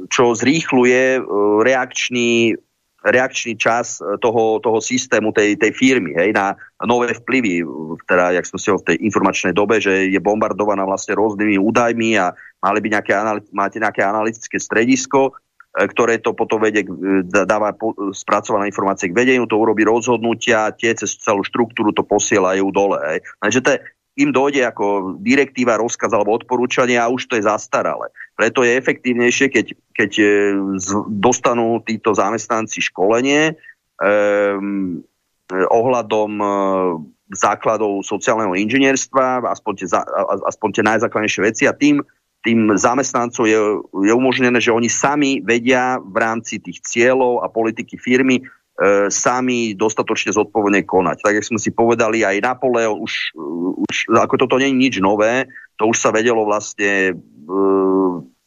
čo zrýchluje reakčný reakčný čas e, toho, toho systému, tej, tej firmy, hej, na nové vplyvy, teda, jak som si ho v tej informačnej dobe, že je bombardovaná vlastne rôznymi údajmi a mali by nejaké, máte nejaké analytické stredisko, e, ktoré to potom vedie, dáva spracované informácie k vedeniu, to urobí rozhodnutia, tie cez celú štruktúru to posielajú dole. Hej. Takže to je, im dojde ako direktíva, rozkaz alebo odporúčanie a už to je zastaralé. Preto je efektívnejšie, keď, keď e, dostanú títo zamestnanci školenie um, ohľadom uh, základov sociálneho inžinierstva, aspoň tie, aspoň tie najzákladnejšie veci a tým, tým zamestnancom je, je umožnené, že oni sami vedia v rámci tých cieľov a politiky firmy e, sami dostatočne zodpovedne konať. Tak, jak sme si povedali, aj Napoleon už, už ako toto nie je nič nové, to už sa vedelo vlastne e,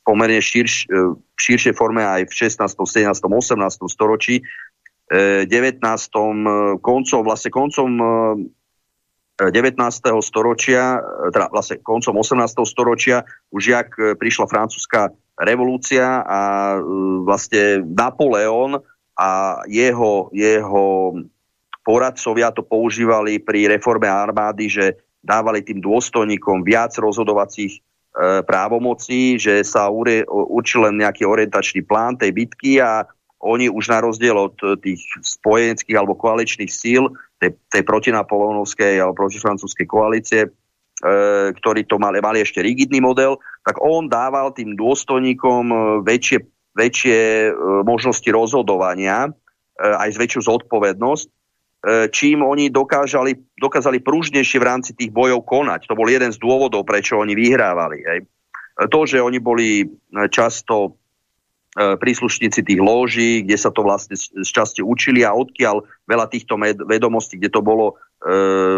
pomerne širš, e, širšej forme aj v 16., 17., 18. storočí, e, 19. E, koncom, vlastne koncom e, 19. storočia, e, teda vlastne koncom 18. storočia, už jak prišla francúzska revolúcia a vlastne Napoleon a jeho, jeho poradcovia to používali pri reforme armády, že dávali tým dôstojníkom viac rozhodovacích e, právomocí, že sa určil len nejaký orientačný plán tej bitky a oni už na rozdiel od tých spojeneckých alebo koaličných síl, tej, tej protinapolónovskej alebo protifrancúzskej koalície, e, ktorí to mali, mali ešte rigidný model, tak on dával tým dôstojníkom e, väčšie väčšie e, možnosti rozhodovania, e, aj z väčšiu zodpovednosť, e, čím oni dokážali, dokázali prúžnejšie v rámci tých bojov konať. To bol jeden z dôvodov, prečo oni vyhrávali. Hej. To, že oni boli často príslušníci tých lóží, kde sa to vlastne z časti učili a odkiaľ veľa týchto vedomostí, kde to bolo e,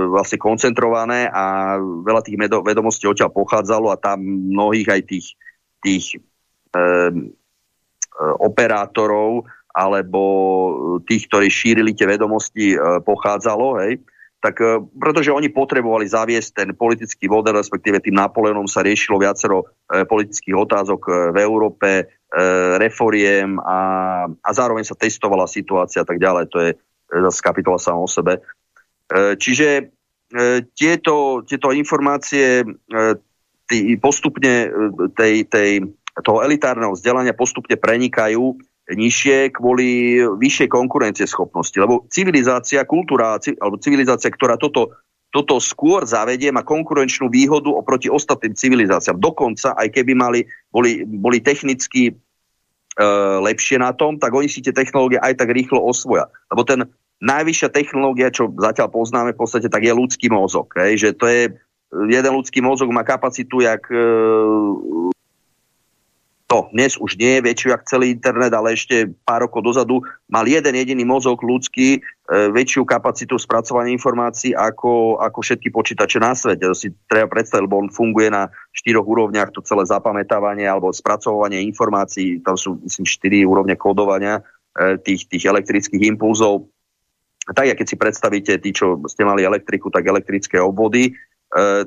vlastne koncentrované a veľa tých vedomostí odtiaľ pochádzalo a tam mnohých aj tých, tých E, operátorov alebo tých, ktorí šírili tie vedomosti, e, pochádzalo, hej, tak pretože oni potrebovali zaviesť ten politický model, respektíve tým Napoleonom sa riešilo viacero politických otázok v Európe, reforiem a, a zároveň sa testovala situácia a tak ďalej. To je zase kapitola sama o sebe. Čiže tieto, tieto informácie tý, postupne tej, tej toho elitárneho vzdelania postupne prenikajú nižšie kvôli vyššej konkurencieschopnosti. Lebo civilizácia, kultúra, alebo civilizácia, ktorá toto, toto skôr zavedie, má konkurenčnú výhodu oproti ostatným civilizáciám. Dokonca, aj keby mali, boli, boli technicky e, lepšie na tom, tak oni si tie technológie aj tak rýchlo osvoja. Lebo ten najvyššia technológia, čo zatiaľ poznáme v podstate, tak je ľudský mozog. Hej? Že to je jeden ľudský mozog má kapacitu, jak e, to dnes už nie je väčšiu ako celý internet, ale ešte pár rokov dozadu mal jeden jediný mozog ľudský e, väčšiu kapacitu spracovania informácií ako, ako všetky počítače na svete. To si treba predstaviť, lebo on funguje na štyroch úrovniach, to celé zapamätávanie alebo spracovanie informácií, tam sú myslím štyri úrovne kódovania e, tých, tých elektrických impulzov. Tak, keď si predstavíte, tí, čo ste mali elektriku, tak elektrické obvody,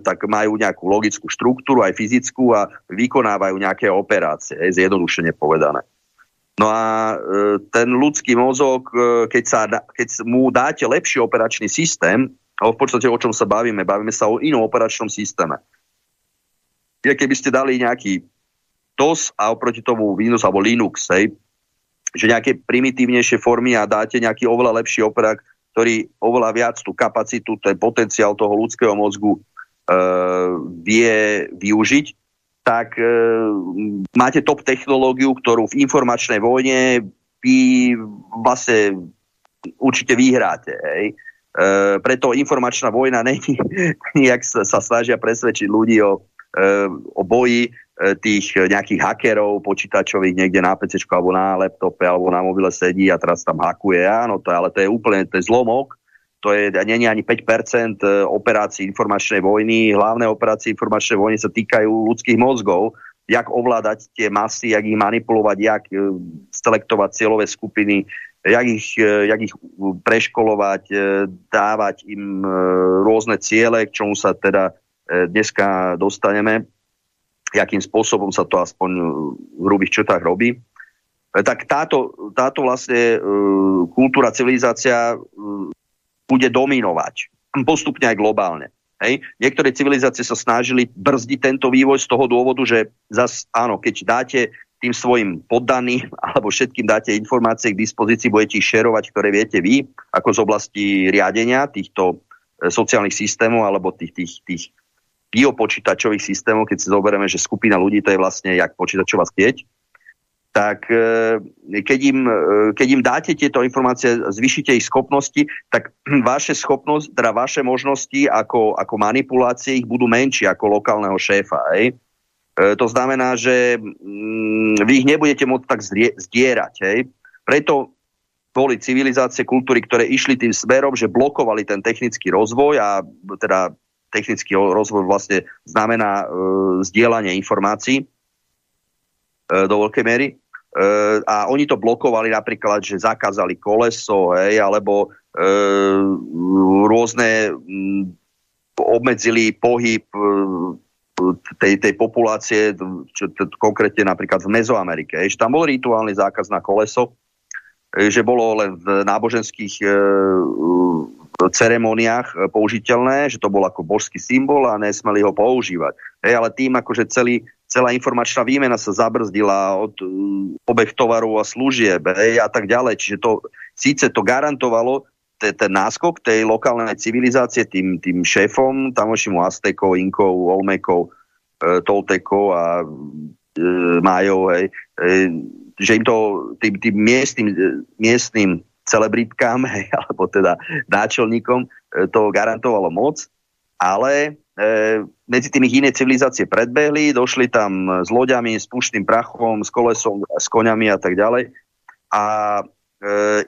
tak majú nejakú logickú štruktúru, aj fyzickú a vykonávajú nejaké operácie, zjednodušene povedané. No a e, ten ľudský mozog, e, keď, sa, keď mu dáte lepší operačný systém, v podstate o čom sa bavíme, bavíme sa o inom operačnom systéme. Keby ste dali nejaký DOS a oproti tomu Windows alebo Linux, hej, že nejaké primitívnejšie formy a dáte nejaký oveľa lepší operák, ktorý oveľa viac tú kapacitu, ten potenciál toho ľudského mozgu vie využiť, tak uh, máte top technológiu, ktorú v informačnej vojne vy vlastne určite vyhráte. Hej. Uh, preto informačná vojna není, jak sa, sa snažia presvedčiť ľudí o, uh, o boji tých nejakých hackerov počítačových niekde na PC alebo na laptope alebo na mobile sedí a teraz tam hakuje. Áno, to, ale to je úplne to je zlomok to je, není ani 5% e, operácií informačnej vojny. Hlavné operácie informačnej vojny sa týkajú ľudských mozgov, jak ovládať tie masy, jak ich manipulovať, jak e, selektovať cieľové skupiny, jak ich, jak ich preškolovať, dávať im rôzne ciele, k čomu sa teda dneska dostaneme, jakým spôsobom sa to aspoň v hrubých črtách robí. Tak táto, táto vlastne kultúra, civilizácia bude dominovať postupne aj globálne. Hej. Niektoré civilizácie sa snažili brzdiť tento vývoj z toho dôvodu, že zas, áno, keď dáte tým svojim poddaným alebo všetkým dáte informácie k dispozícii, budete ich šerovať, ktoré viete vy, ako z oblasti riadenia týchto e, sociálnych systémov alebo tých, tých, tých biopočítačových systémov, keď si zoberieme, že skupina ľudí to je vlastne jak počítačová sieť, tak e, keď im, e, keď im dáte tieto informácie, zvyšíte ich schopnosti, tak vaše schopnosť, teda vaše možnosti ako, ako manipulácie ich budú menšie ako lokálneho šéfa. Hej? E, to znamená, že mm, vy ich nebudete môcť tak zdierať. Hej? Preto boli civilizácie, kultúry, ktoré išli tým smerom, že blokovali ten technický rozvoj a teda technický rozvoj vlastne znamená e, zdieľanie informácií E, do veľkej miery. E, a oni to blokovali napríklad, že zakázali koleso, hej, alebo e, rôzne m, obmedzili pohyb tej, tej populácie, čo, to, konkrétne napríklad v Mezoamerike. Že tam bol rituálny zákaz na koleso, že bolo len v náboženských e, ceremoniách použiteľné, že to bol ako božský symbol a nesmeli ho používať. Hej, ale tým akože celý celá informačná výmena sa zabrzdila od uh, obeh tovarov a služieb hej, a tak ďalej. Čiže to, síce to garantovalo te, ten náskok tej lokálnej civilizácie tým, tým šéfom, tamoším Aztekov, Inkov, Olmekov, e, Toltekov a e, Majov, hej, e, že im to tým, tým miestnym, miestnym celebritkám, hej, alebo teda náčelníkom e, to garantovalo moc, ale E, medzi tými iné civilizácie predbehli, došli tam s loďami, s puštným prachom, s kolesom, s koňami a tak ďalej. A e,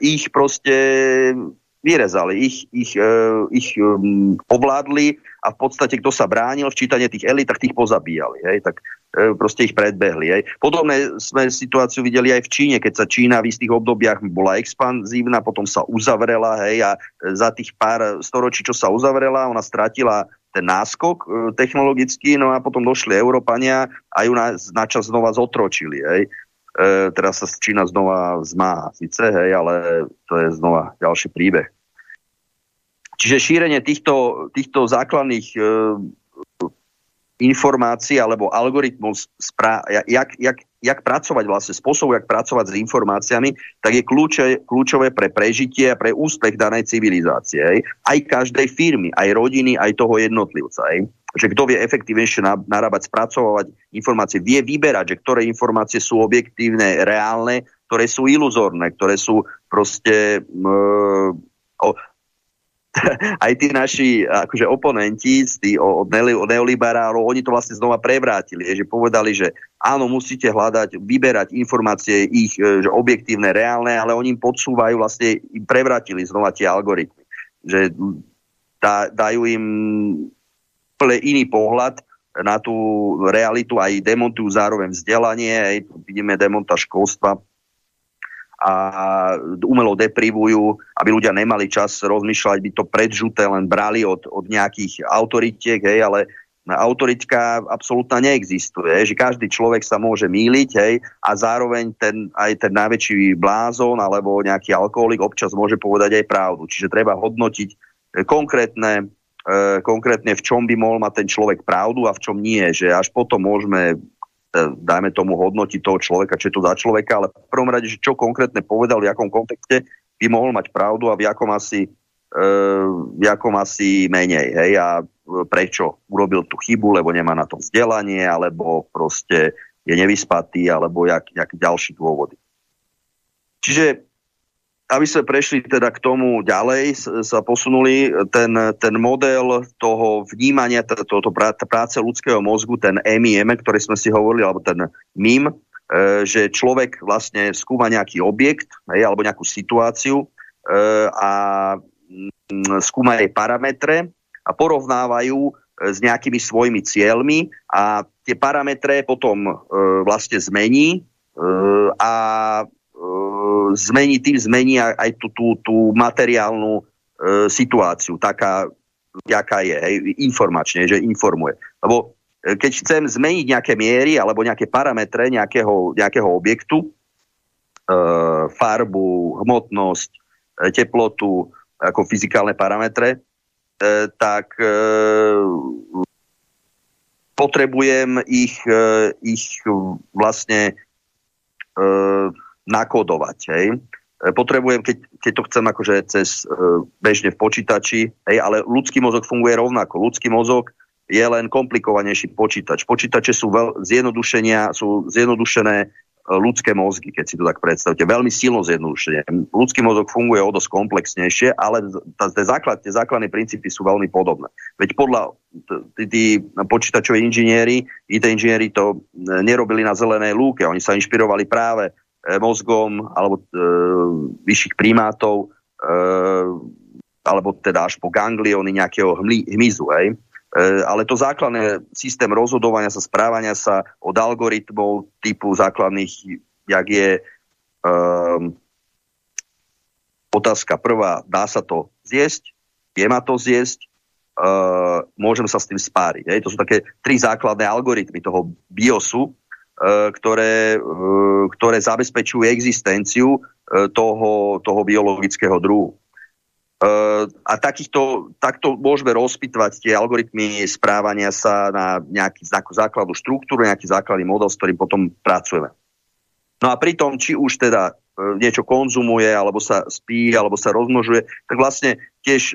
ich proste vyrezali, ich, ich, e, ich um, ovládli a v podstate kto sa bránil v čítanie tých elit, tak tých pozabíjali. Hej, tak proste ich predbehli. Hej. Podobné sme situáciu videli aj v Číne, keď sa Čína v istých obdobiach bola expanzívna, potom sa uzavrela hej, a za tých pár storočí, čo sa uzavrela, ona stratila ten náskok e, technologický, no a potom došli Európania a ju na, na čas znova zotročili. Hej. E, teraz sa Čína znova zmáha, síce, hej, ale to je znova ďalší príbeh. Čiže šírenie týchto, týchto základných e, informácií alebo algoritmus, jak, jak, jak pracovať vlastne, spôsob, jak pracovať s informáciami, tak je kľúče, kľúčové pre prežitie a pre úspech danej civilizácie. Aj, Aj každej firmy, aj rodiny, aj toho jednotlivca. Aj. Že kto vie efektívnejšie narábať, spracovať informácie, vie vyberať, že ktoré informácie sú objektívne, reálne, ktoré sú iluzórne, ktoré sú proste... E, o, aj tí naši akože oponenti tí, od, neoliberálov, oni to vlastne znova prevrátili, že povedali, že áno, musíte hľadať, vyberať informácie ich e, že objektívne, reálne, ale oni im podsúvajú, vlastne im prevrátili znova tie algoritmy. Že dá, dajú im úplne iný pohľad na tú realitu, aj demontujú zároveň vzdelanie, aj vidíme demontáž školstva, a umelo deprivujú, aby ľudia nemali čas rozmýšľať, by to predžuté len brali od, od nejakých autoritiek, hej, ale autoritka absolútne neexistuje, že každý človek sa môže míliť hej, a zároveň ten, aj ten najväčší blázon alebo nejaký alkoholik občas môže povedať aj pravdu. Čiže treba hodnotiť e, konkrétne, e, konkrétne v čom by mohol mať ten človek pravdu a v čom nie. Že až potom môžeme dajme tomu hodnotiť toho človeka, čo je to za človeka, ale v prvom rade, že čo konkrétne povedal, v akom kontexte by mohol mať pravdu a v akom asi, e, v akom asi menej. Hej? A prečo urobil tú chybu, lebo nemá na to vzdelanie, alebo proste je nevyspatý, alebo jak, jak ďalší dôvody. Čiže aby sme prešli teda k tomu ďalej, sa posunuli ten, ten model toho vnímania, toto práce ľudského mozgu, ten MIM, ktorý sme si hovorili, alebo ten MIM, e, že človek vlastne skúma nejaký objekt alebo nejakú situáciu e, a mm, skúma jej parametre a porovnávajú e, s nejakými svojimi cieľmi a tie parametre potom vlastne zmení a zmení, tým zmení aj tú, tú, tú materiálnu e, situáciu, taká, jaká je, hej, informačne, že informuje. Lebo e, keď chcem zmeniť nejaké miery alebo nejaké parametre nejakého, nejakého objektu, e, farbu, hmotnosť, e, teplotu, ako fyzikálne parametre, e, tak e, potrebujem ich, e, ich vlastne e, nakodovať. Hej. E, potrebujem, keď, keď to chcem akože cez bežne v počítači, hej, ale ľudský mozog funguje rovnako. Ľudský mozog je len komplikovanejší počítač. Počítače sú veľ, zjednodušenia, sú zjednodušené ľudské mozgy, keď si to tak predstavte. Veľmi silno zjednodušenie. Ľudský mozog funguje o dosť komplexnejšie, ale tie, základ, tie základné princípy sú veľmi podobné. Veď podľa tí počítačoví inžinieri, IT inžinieri to e, nerobili na zelenej lúke. Oni sa inšpirovali práve e, mozgom alebo e, vyšších primátov e, alebo teda až po ganglióny nejakého hmly, hmyzu. Hej. E, ale to základné systém rozhodovania sa, správania sa od algoritmov typu základných, jak je um, otázka prvá, dá sa to zjesť, je ma to zjesť, uh, môžem sa s tým spáriť. Hej? To sú také tri základné algoritmy toho BIOSu, ktoré, uh, ktoré zabezpečujú existenciu uh, toho, toho biologického druhu. Uh, a takýchto, takto môžeme rozpitvať tie algoritmy správania sa na nejaký základnú štruktúru, nejaký základný model, s ktorým potom pracujeme. No a pritom, či už teda niečo konzumuje, alebo sa spí, alebo sa rozmnožuje, tak vlastne tiež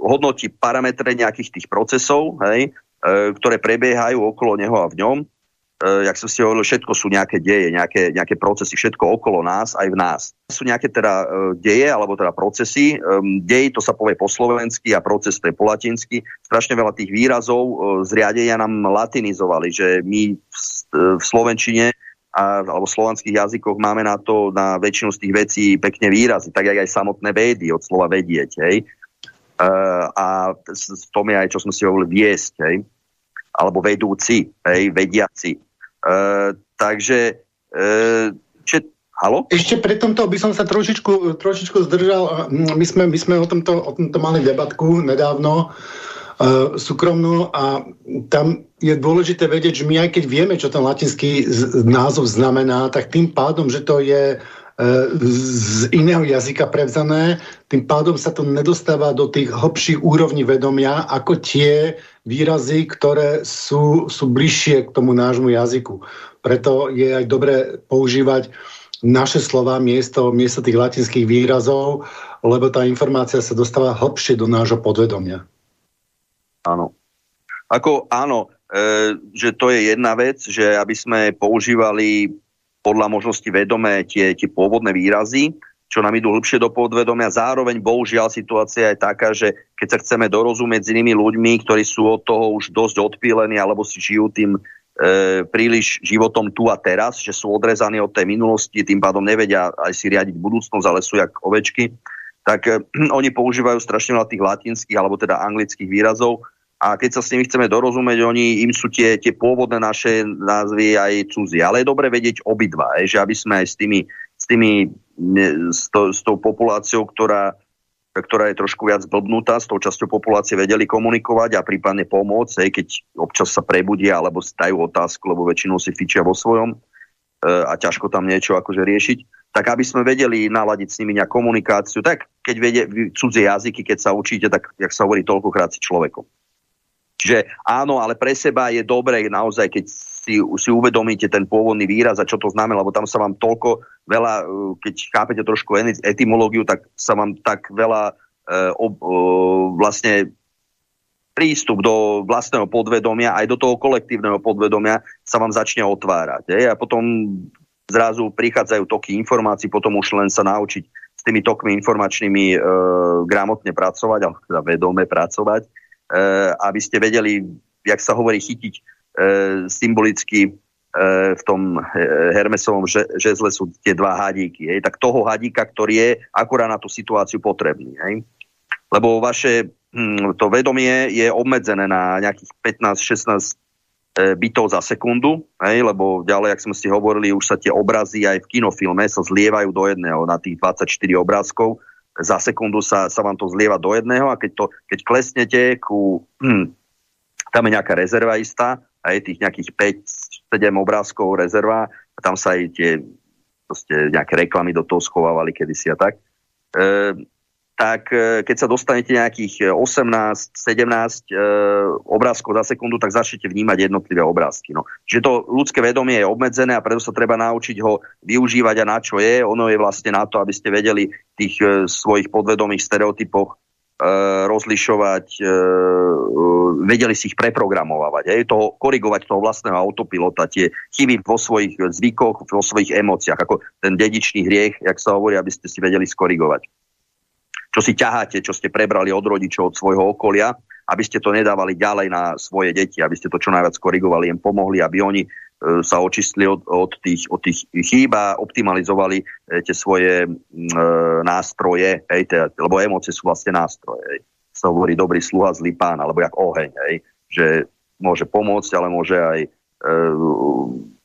hodnotí parametre nejakých tých procesov, hej, ktoré prebiehajú okolo neho a v ňom jak som si hovoril, všetko sú nejaké deje, nejaké, nejaké procesy, všetko okolo nás, aj v nás. Sú nejaké teda uh, deje, alebo teda procesy. Um, dej, to sa povie po slovensky a proces to je po latinsky. Strašne veľa tých výrazov uh, z riadenia nám latinizovali, že my v, Slovenčine a, alebo v slovanských jazykoch máme na to, na väčšinu z tých vecí pekne výrazy, tak aj samotné vedy, od slova vedieť, hej. A v tom je aj, čo sme si hovorili, viesť, hej alebo vedúci, hej, vediaci. E, takže e, či, halo? Ešte pre tomto by som sa trošičku, trošičku zdržal. My sme, my sme o, tomto, o tomto mali debatku nedávno uh, súkromnú a tam je dôležité vedieť, že my aj keď vieme, čo ten latinský názov znamená, tak tým pádom, že to je z iného jazyka prevzané, tým pádom sa to nedostáva do tých hlbších úrovní vedomia, ako tie výrazy, ktoré sú, sú bližšie k tomu nášmu jazyku. Preto je aj dobre používať naše slova miesto, miesto tých latinských výrazov, lebo tá informácia sa dostáva hlbšie do nášho podvedomia. Áno. Ako áno, e, že to je jedna vec, že aby sme používali podľa možnosti vedomé tie, tie pôvodné výrazy, čo nám idú hlbšie do podvedomia. Zároveň, bohužiaľ, situácia je taká, že keď sa chceme dorozumieť s inými ľuďmi, ktorí sú od toho už dosť odpílení alebo si žijú tým e, príliš životom tu a teraz, že sú odrezaní od tej minulosti, tým pádom nevedia aj si riadiť budúcnosť, ale sú jak ovečky, tak e, oni používajú strašne veľa tých latinských alebo teda anglických výrazov, a keď sa s nimi chceme dorozumieť, oni im sú tie, tie pôvodné naše názvy aj cudzie. Ale je dobre vedieť obidva, že aby sme aj s tými, s, tými, s, to, s tou populáciou, ktorá, ktorá je trošku viac blbnutá, s tou časťou populácie vedeli komunikovať a prípadne pomôcť, aj keď občas sa prebudia alebo dajú otázku, lebo väčšinou si fičia vo svojom e, a ťažko tam niečo akože riešiť, tak aby sme vedeli naladiť s nimi nejakú komunikáciu, tak keď vedie cudzie jazyky, keď sa učíte, tak, jak sa hovorí, toľkokrát si človekom. Čiže áno, ale pre seba je dobré naozaj, keď si, si uvedomíte ten pôvodný výraz a čo to znamená, lebo tam sa vám toľko veľa, e, keď chápete trošku etymológiu, tak sa vám tak veľa e, ob, e, vlastne prístup do vlastného podvedomia, aj do toho kolektívneho podvedomia sa vám začne otvárať. Je? A potom zrazu prichádzajú toky informácií, potom už len sa naučiť s tými tokmi informačnými e, gramotne pracovať, alebo teda vedome pracovať Eh, aby ste vedeli, jak sa hovorí, chytiť symbolicky eh, v tom Hermesovom žezle sú tie dva hadíky. Hej? Tak toho hadíka, ktorý je akurát na tú situáciu potrebný. Hej? Lebo vaše hm, to vedomie je obmedzené na nejakých 15-16 bytov za sekundu, hej, lebo ďalej, ak sme si hovorili, už sa tie obrazy aj v kinofilme sa zlievajú do jedného na tých 24 obrázkov. Za sekundu sa, sa vám to zlieva do jedného a keď, to, keď klesnete ku... Hm, tam je nejaká rezerva istá, aj tých nejakých 5-7 obrázkov rezerva, a tam sa aj tie proste nejaké reklamy do toho schovávali kedysi a tak. E, tak e, keď sa dostanete nejakých 18, 17 e, obrázkov za sekundu, tak začnete vnímať jednotlivé obrázky. No. Čiže to ľudské vedomie je obmedzené a preto sa treba naučiť ho využívať a na čo je. Ono je vlastne na to, aby ste vedeli tých e, svojich podvedomých stereotypoch rozlišovať, vedeli si ich preprogramovať, je to korigovať toho vlastného autopilota, tie chyby vo svojich zvykoch, vo svojich emóciách, ako ten dedičný hriech, jak sa hovorí, aby ste si vedeli skorigovať. Čo si ťaháte, čo ste prebrali od rodičov, od svojho okolia, aby ste to nedávali ďalej na svoje deti, aby ste to čo najviac korigovali, im pomohli, aby oni e, sa očistili od, od, tých, od tých chýb a optimalizovali e, tie svoje e, nástroje, hej, te, lebo emócie sú vlastne nástroje. Hej. Sa hovorí dobrý sluha, zlý pán, alebo jak oheň, hej, že môže pomôcť, ale môže aj e,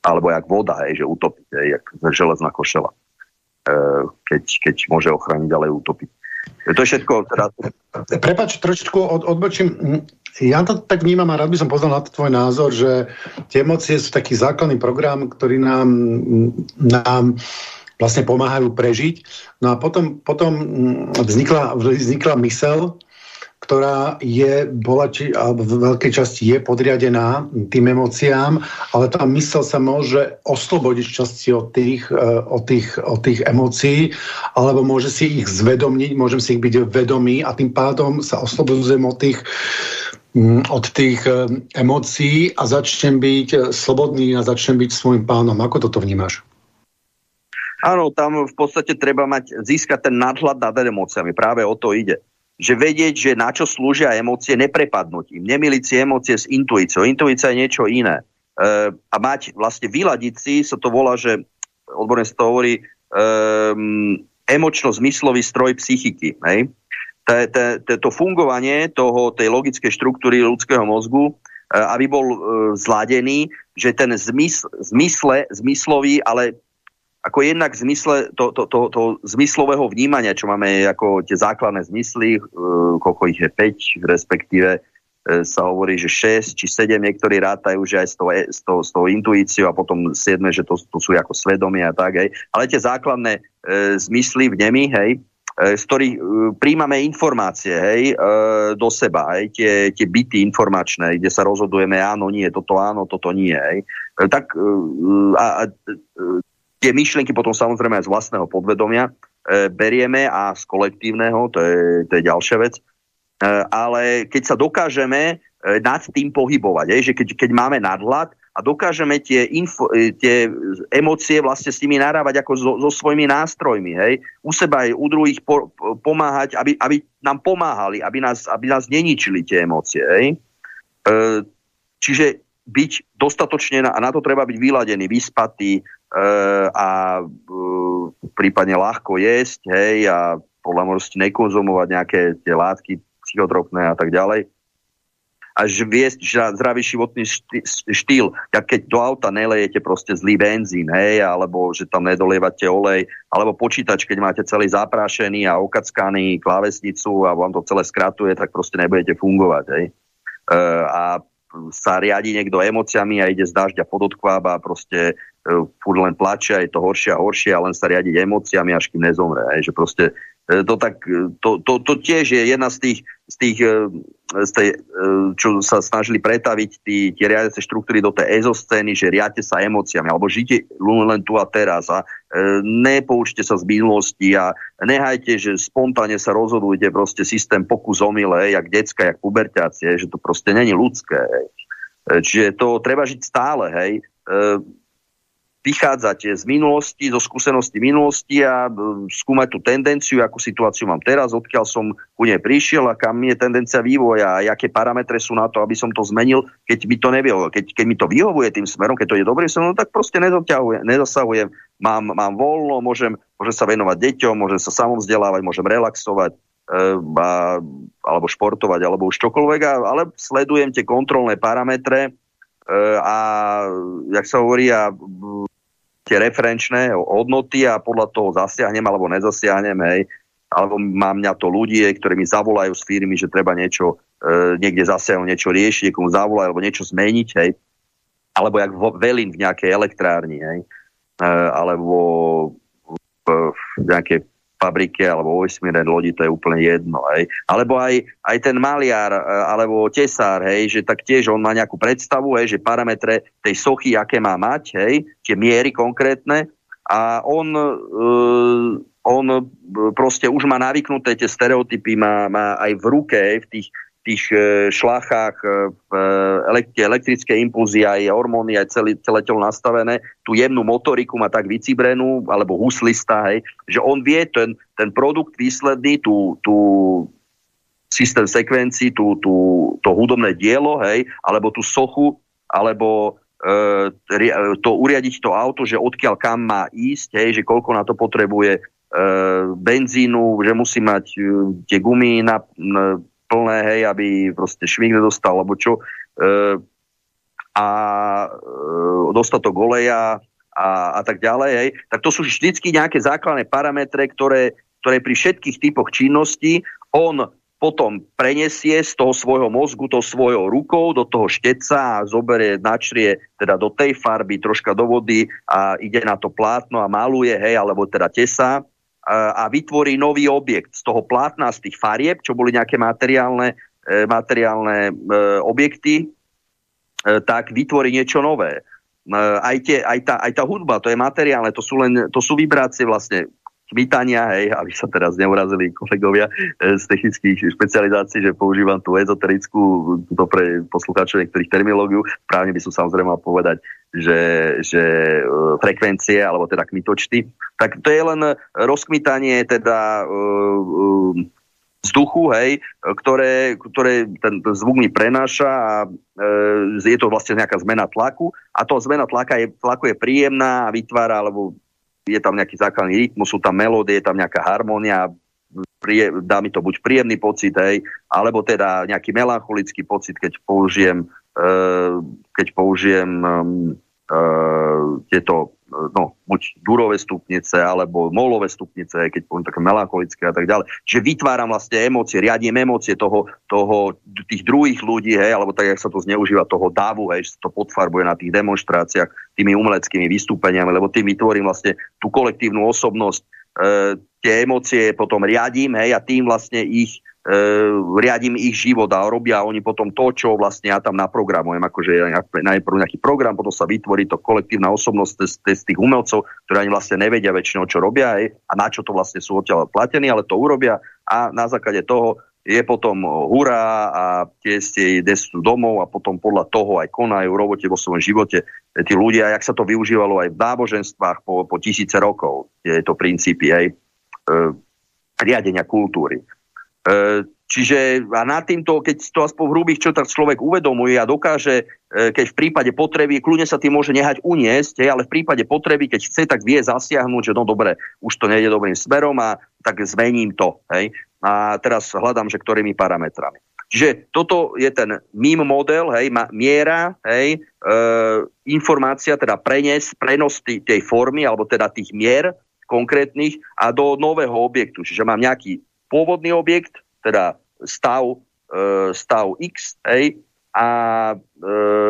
alebo jak voda, hej, že utopiť, hej, jak železná košela. E, keď, keď môže ochrániť, ale utopiť. To všetko. Teda... Prepač, trošičku od, odbočím. Ja to tak vnímam a rád by som poznal na to tvoj názor, že tie emócie sú taký základný program, ktorý nám, nám vlastne pomáhajú prežiť. No a potom, potom vznikla, vznikla mysel, ktorá je, bola, či, alebo v veľkej časti je podriadená tým emóciám, ale tá mysel sa môže oslobodiť časti od tých, e, od tých, od tých emócií, alebo môže si ich zvedomniť, môžem si ich byť vedomý a tým pádom sa oslobodzujem od tých mm, od tých e, emócií a začnem byť slobodný a začnem byť svojim pánom. Ako toto vnímaš? Áno, tam v podstate treba mať, získať ten nadhľad nad emóciami. Práve o to ide že vedieť, že na čo slúžia emócie, neprepadnúť im, nemiliť si emócie s intuíciou. Intuícia je niečo iné. E, a mať, vlastne vyladiť si, sa to volá, že odborne sa to hovorí, e, emočno-zmyslový stroj psychiky. Hej? To fungovanie toho, tej logickej štruktúry ľudského mozgu, e, aby bol e, zladený, že ten zmysl, zmysle, zmyslový, ale ako jednak v zmysle to, to, to, to zmyslového vnímania, čo máme ako tie základné zmysly, uh, koľko ich je 5, respektíve uh, sa hovorí, že 6 či 7, niektorí rátajú, že aj s tou, s tou, s tou intuíciou a potom 7, že to, to sú ako svedomie a tak, hej. Ale tie základné uh, zmysly v nemi, hej, z ktorých príjmame informácie hej, do seba, hej, tie, tie byty informačné, kde sa rozhodujeme áno, nie, toto áno, toto nie. Hej. Tak a, a Tie myšlienky potom samozrejme aj z vlastného podvedomia e, berieme a z kolektívneho, to je, to je ďalšia vec. E, ale keď sa dokážeme e, nad tým pohybovať, je, že keď, keď máme nadhľad a dokážeme tie, info, e, tie emócie vlastne s nimi narávať ako so, so svojimi nástrojmi, hej, u seba aj u druhých po, pomáhať, aby, aby nám pomáhali, aby nás, aby nás neničili tie emócie. Hej. E, čiže byť dostatočne, a na to treba byť vyladený, vyspatý, a eh, prípadne ľahko jesť, hej, a podľa možnosti nekonzumovať nejaké tie látky psychotropné a tak ďalej. Až viesť zdravý životný štýl. Ja keď do auta nelejete proste zlý benzín, hej, alebo že tam nedolievate olej, alebo počítač, keď máte celý zaprášený a okackaný klávesnicu a vám to celé skratuje, tak proste nebudete fungovať, hej. E, a sa riadi niekto emóciami a ide z dažďa pod odkvába a proste E, furt len plače, je to horšie a horšie a len sa riadiť emóciami, až kým nezomre. Aj, že proste e, to, tak, e, to, to, to tiež je jedna z tých, z tých z tej, čo sa snažili pretaviť tie riadiace štruktúry do tej ezoscény, že riadte sa emóciami, alebo žite len tu a teraz a nepoučte sa z minulosti a nehajte, že spontánne sa rozhodujte proste systém pokus omyle, jak decka, jak puberťácie, že to proste není ľudské. Hej. Čiže to treba žiť stále, hej vychádzať z minulosti, zo skúsenosti minulosti a e, skúmať tú tendenciu, akú situáciu mám teraz, odkiaľ som ku nej prišiel a kam je tendencia vývoja a aké parametre sú na to, aby som to zmenil, keď mi to nevyhovuje. Keď, keď mi to vyhovuje tým smerom, keď to je dobrý smerom, no tak proste nezasahujem, mám, mám voľno, môžem, môžem sa venovať deťom, môžem sa samovzdelávať, môžem relaxovať, e, a, alebo športovať, alebo už čokoľvek, ale sledujem tie kontrolné parametre, a jak sa hovorí, a tie referenčné hodnoty a podľa toho zasiahnem alebo nezasiahnem, hej, alebo mám mňa to ľudí, ktorí mi zavolajú z firmy, že treba niečo e, niekde zasiahnuť, niečo riešiť, niekomu zavolajú alebo niečo zmeniť, hej, alebo jak vo, velin v nejakej elektrárni, hej, e, alebo v, v nejakej fabrike alebo vo vesmíre lodi, to je úplne jedno. Hej. Alebo aj, aj ten maliar e, alebo tesár, hej, že tak tiež on má nejakú predstavu, hej, že parametre tej sochy, aké má mať, hej, tie miery konkrétne a on, uh, on proste už má navyknuté tie stereotypy, má, má aj v ruke, hej, v tých tých e, šlachách, e, e, elektrické impulzy, aj hormóny, aj celé, celé telo nastavené, tú jemnú motoriku má tak vycibrenú, alebo huslista, hej, že on vie ten, ten produkt výsledný, tú, tú systém sekvencií, tú, tú, to hudobné dielo, hej, alebo tú sochu, alebo e, to uriadiť to auto, že odkiaľ kam má ísť, hej, že koľko na to potrebuje e, benzínu, že musí mať e, tie gumy na, na plné, hej, aby proste švih nedostal, alebo čo. E, a e, dostatok oleja a, a tak ďalej, hej. Tak to sú vždycky nejaké základné parametre, ktoré, ktoré pri všetkých typoch činností on potom prenesie z toho svojho mozgu, to svojou rukou do toho šteca a zoberie, načrie teda do tej farby, troška do vody a ide na to plátno a maluje, hej, alebo teda tesá a vytvorí nový objekt z toho plátna, z tých farieb, čo boli nejaké materiálne, e, materiálne e, objekty, e, tak vytvorí niečo nové. Aj, tie, aj, tá, aj tá hudba, to je materiálne, to sú, len, to sú vibrácie vlastne kvítania, hej, aby sa teraz neurazili kolegovia z technických špecializácií, že používam tú ezoterickú, to pre poslucháčov niektorých terminológiu, právne by som samozrejme mal povedať že, že e, frekvencie, alebo teda kmitočty, tak to je len rozkmitanie teda uh, vzduchu, hej, ktoré, ktoré ten, zvuk mi prenáša a je to vlastne nejaká zmena tlaku a to zmena tlaka je, tlaku je príjemná a vytvára, alebo je tam nejaký základný rytmus, sú tam melódie, je tam nejaká harmónia, prie, dá mi to buď príjemný pocit, hej, alebo teda nejaký melancholický pocit, keď použijem, uh, keď použijem Uh, tieto no, buď durové stupnice, alebo molové stupnice, keď poviem také melancholické a tak ďalej. Čiže vytváram vlastne emócie, riadím emócie toho, toho, tých druhých ľudí, hej, alebo tak, jak sa to zneužíva, toho davu, hej, že sa to podfarbuje na tých demonstráciách tými umeleckými vystúpeniami, lebo tým vytvorím vlastne tú kolektívnu osobnosť, e, tie emócie potom riadím, hej, a tým vlastne ich riadím ich život a robia oni potom to, čo vlastne ja tam naprogramujem, akože najprv nejaký program, potom sa vytvorí to kolektívna osobnosť z, z tých umelcov, ktorí ani vlastne nevedia väčšinou, čo robia aj, a na čo to vlastne sú odtiaľ platení, ale to urobia. A na základe toho je potom hurá a tie ste idú domov a potom podľa toho aj konajú, robote vo svojom živote tí ľudia, jak sa to využívalo aj v náboženstvách po, po tisíce rokov, je to princípy aj e, riadenia kultúry. E, čiže a nad týmto, keď to aspoň v hrubých črtách človek uvedomuje a dokáže, e, keď v prípade potreby, kľudne sa tým môže nehať uniesť, ale v prípade potreby, keď chce, tak vie zasiahnuť, že no dobre, už to nejde dobrým smerom a tak zmením to. Hej? A teraz hľadám, že ktorými parametrami. Čiže toto je ten MIM model, hej, miera, hej, e, informácia, teda prenes, prenos tý, tej formy, alebo teda tých mier konkrétnych a do nového objektu. Čiže mám nejaký pôvodný objekt, teda stav, e, stav X, hej, a e,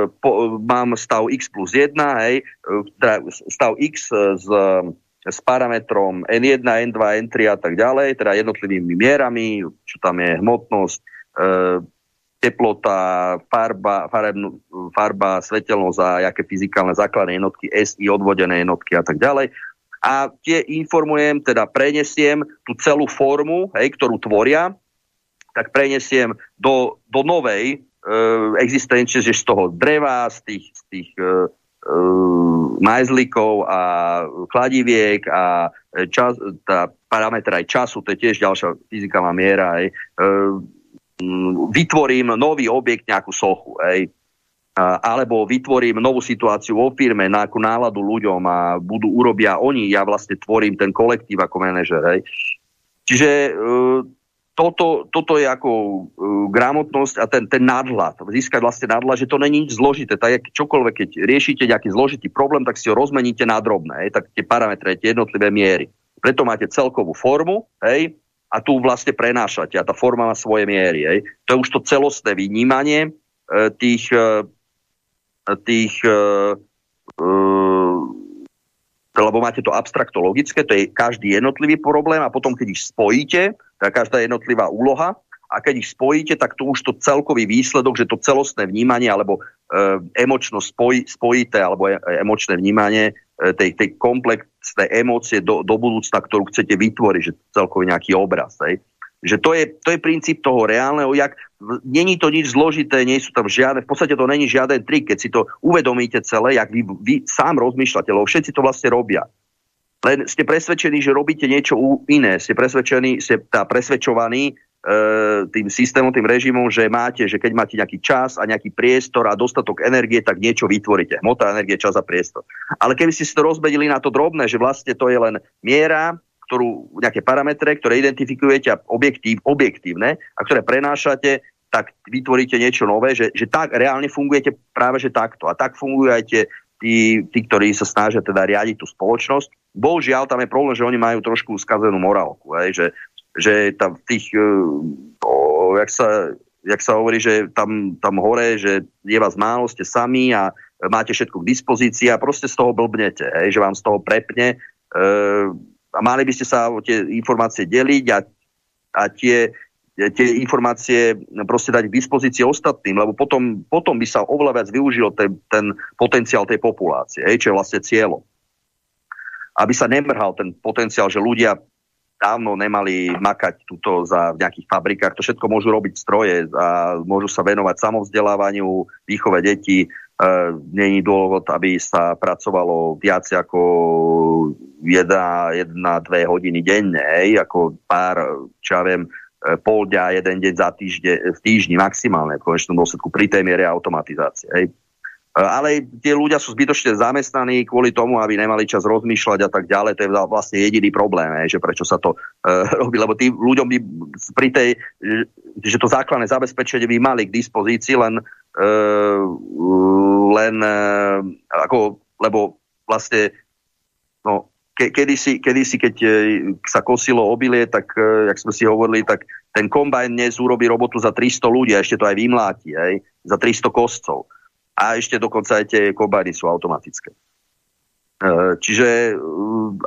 po, mám stav X plus 1, hej, e, teda stav X s, s parametrom N1, N2, N3 a tak ďalej, teda jednotlivými mierami, čo tam je hmotnosť, e, teplota, farba, farebnú, farba, svetelnosť a aké fyzikálne základné jednotky, SI, odvodené jednotky a tak ďalej a tie informujem, teda prenesiem tú celú formu, hej, ktorú tvoria, tak prenesiem do, do novej e, existencie, že z toho dreva, z tých, z tých e, e, majzlikov a kladiviek a čas, tá parametra aj času, to je tiež ďalšia fyzikálna miera, hej, e, vytvorím nový objekt, nejakú sochu. Hej alebo vytvorím novú situáciu vo firme, na akú náladu ľuďom a budú urobia oni, ja vlastne tvorím ten kolektív ako manažer. Hej. Čiže uh, toto, toto je ako uh, gramotnosť a ten, ten nadhľad, získať vlastne nadhľad, že to není nič zložité. Tak čokoľvek, keď riešite nejaký zložitý problém, tak si ho rozmeníte na drobné, hej, tak tie parametre, tie jednotlivé miery. Preto máte celkovú formu, hej, a tu vlastne prenášate a tá forma má svoje miery. Hej. To je už to celostné vnímanie e, tých, e, tých e, e, lebo máte to abstraktologické, to je každý jednotlivý problém a potom, keď ich spojíte, tak každá jednotlivá úloha a keď ich spojíte, tak to už to celkový výsledok, že to celostné vnímanie alebo e, emočno spoj, spojité alebo e, emočné vnímanie e, tej, tej komplexnej emócie do, do budúcna, ktorú chcete vytvoriť, že celkový nejaký obraz. Hej. Že to je, to je princíp toho reálneho, jak není to nič zložité, nie sú tam žiadne, v podstate to není žiaden trik, keď si to uvedomíte celé, jak vy, vy sám rozmýšľate, lebo všetci to vlastne robia. Len ste presvedčení, že robíte niečo iné, ste presvedčení, ste tá presvedčovaní, E, tým systémom, tým režimom, že máte, že keď máte nejaký čas a nejaký priestor a dostatok energie, tak niečo vytvoríte. Hmota, energie, čas a priestor. Ale keby ste si to rozbedili na to drobné, že vlastne to je len miera, ktorú, nejaké parametre, ktoré identifikujete objektív, objektívne a ktoré prenášate, tak vytvoríte niečo nové, že, že tak reálne fungujete práve že takto. A tak fungujú aj tie, tí, tí, ktorí sa snažia teda riadiť tú spoločnosť. Bohužiaľ, tam je problém, že oni majú trošku skazenú morálku. Hej, že že tam tých, e, o, jak, sa, jak sa hovorí, že tam, tam hore, že je vás málo, ste sami a máte všetko k dispozícii a proste z toho blbnete, hej, že vám z toho prepne e, a mali by ste sa o tie informácie deliť a, a tie, tie informácie proste dať k dispozícii ostatným, lebo potom, potom by sa oveľa viac využil ten, ten potenciál tej populácie, hej, čo je vlastne cieľom. Aby sa nemrhal ten potenciál, že ľudia dávno nemali makať tuto za v nejakých fabrikách. To všetko môžu robiť stroje a môžu sa venovať samovzdelávaniu, výchove detí. E, Není dôvod, aby sa pracovalo viac ako jedna, jedna dve hodiny denne, hej, ako pár, čo ja viem, e, pol dňa, jeden deň za týžde, v týždni maximálne, v konečnom dôsledku pri tej miere automatizácie. Hej. E, ale tie ľudia sú zbytočne zamestnaní kvôli tomu, aby nemali čas rozmýšľať a tak ďalej. To je vlastne jediný problém, že prečo sa to uh, robí. Lebo tým ľuďom by pri tej, že to základné zabezpečenie by mali k dispozícii len, len ako, lebo vlastne no, ke, kedysi, kedysi, keď sa kosilo obilie, tak, jak sme si hovorili, tak ten kombajn dnes urobí robotu za 300 ľudí a ešte to aj vymláti, hej, za 300 kostcov a ešte dokonca aj tie kombajny sú automatické. E, čiže e,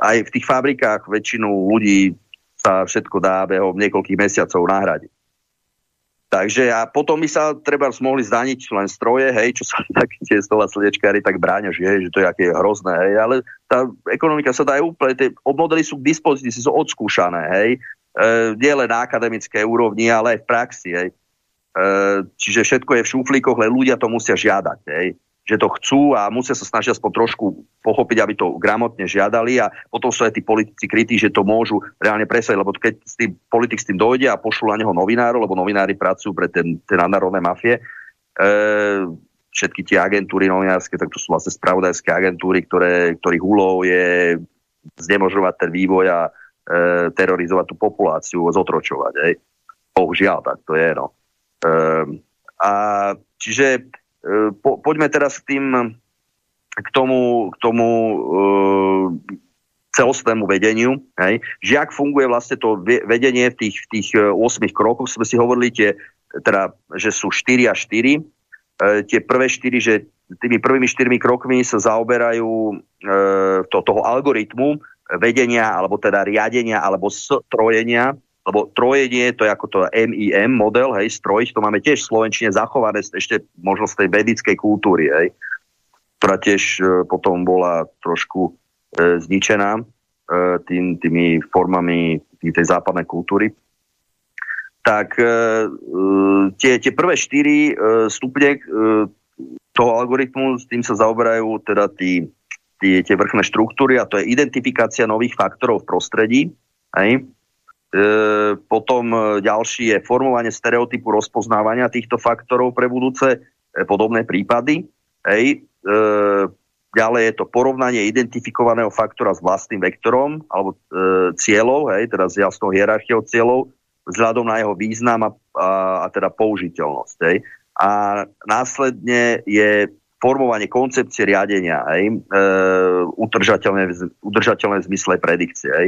aj v tých fabrikách väčšinu ľudí sa všetko dá behom niekoľkých mesiacov nahradiť. Takže a potom by sa treba mohli zdaniť len stroje, hej, čo sa tak tie slova slnečkári tak bráňa, že, hej, že to je aké hrozné, hej, ale tá ekonomika sa dá aj úplne, tie modely sú k dispozícii, sú odskúšané, hej, e, nie len na akademické úrovni, ale aj v praxi, hej. E, čiže všetko je v šuflíkoch, len ľudia to musia žiadať. Hej že to chcú a musia sa snažiť aspoň trošku pochopiť, aby to gramotne žiadali a potom sú aj tí politici krytí, že to môžu reálne presadiť, lebo keď s tým politik s tým dojde a pošlu na neho novinárov, lebo novinári pracujú pre ten, ten nadnárodné mafie, e, všetky tie agentúry novinárske, tak to sú vlastne spravodajské agentúry, ktoré, ktorých úlohou je znemožovať ten vývoj a e, terorizovať tú populáciu, zotročovať. Hej. Bohužiaľ, tak to je. No. Ehm, a čiže e, po, poďme teraz k tým k tomu, k tomu uh, celostnému vedeniu, hej, ak funguje vlastne to vedenie v tých, v tých 8 e, krokoch, sme si hovorili tie, teda, že sú 4 a 4, uh, tie prvé 4, že tými prvými 4 krokmi sa zaoberajú uh, to, toho algoritmu vedenia, alebo teda riadenia, alebo strojenia lebo trojenie, to je ako to MIM model, hej, strojiť, to máme tiež v Slovenčine zachované ešte možno z tej vedickej kultúry, hej, ktorá tiež e, potom bola trošku e, zničená e, tým, tými formami tým, tej západnej kultúry. Tak e, e, tie, tie prvé štyri e, stupne e, toho algoritmu, s tým sa zaoberajú teda tí, tí, tie vrchné štruktúry a to je identifikácia nových faktorov v prostredí, hej, potom e, ďalší je formovanie stereotypu rozpoznávania týchto faktorov pre budúce e, podobné prípady. Hej. E, ďalej je to porovnanie identifikovaného faktora s vlastným vektorom alebo e, cieľov, hej, teda s jasnou hierarchiou cieľov vzhľadom na jeho význam a, a, a teda použiteľnosť. Hej. A následne je formovanie koncepcie riadenia, hej, e, udržateľné, udržateľné v zmysle predikcie. Hej.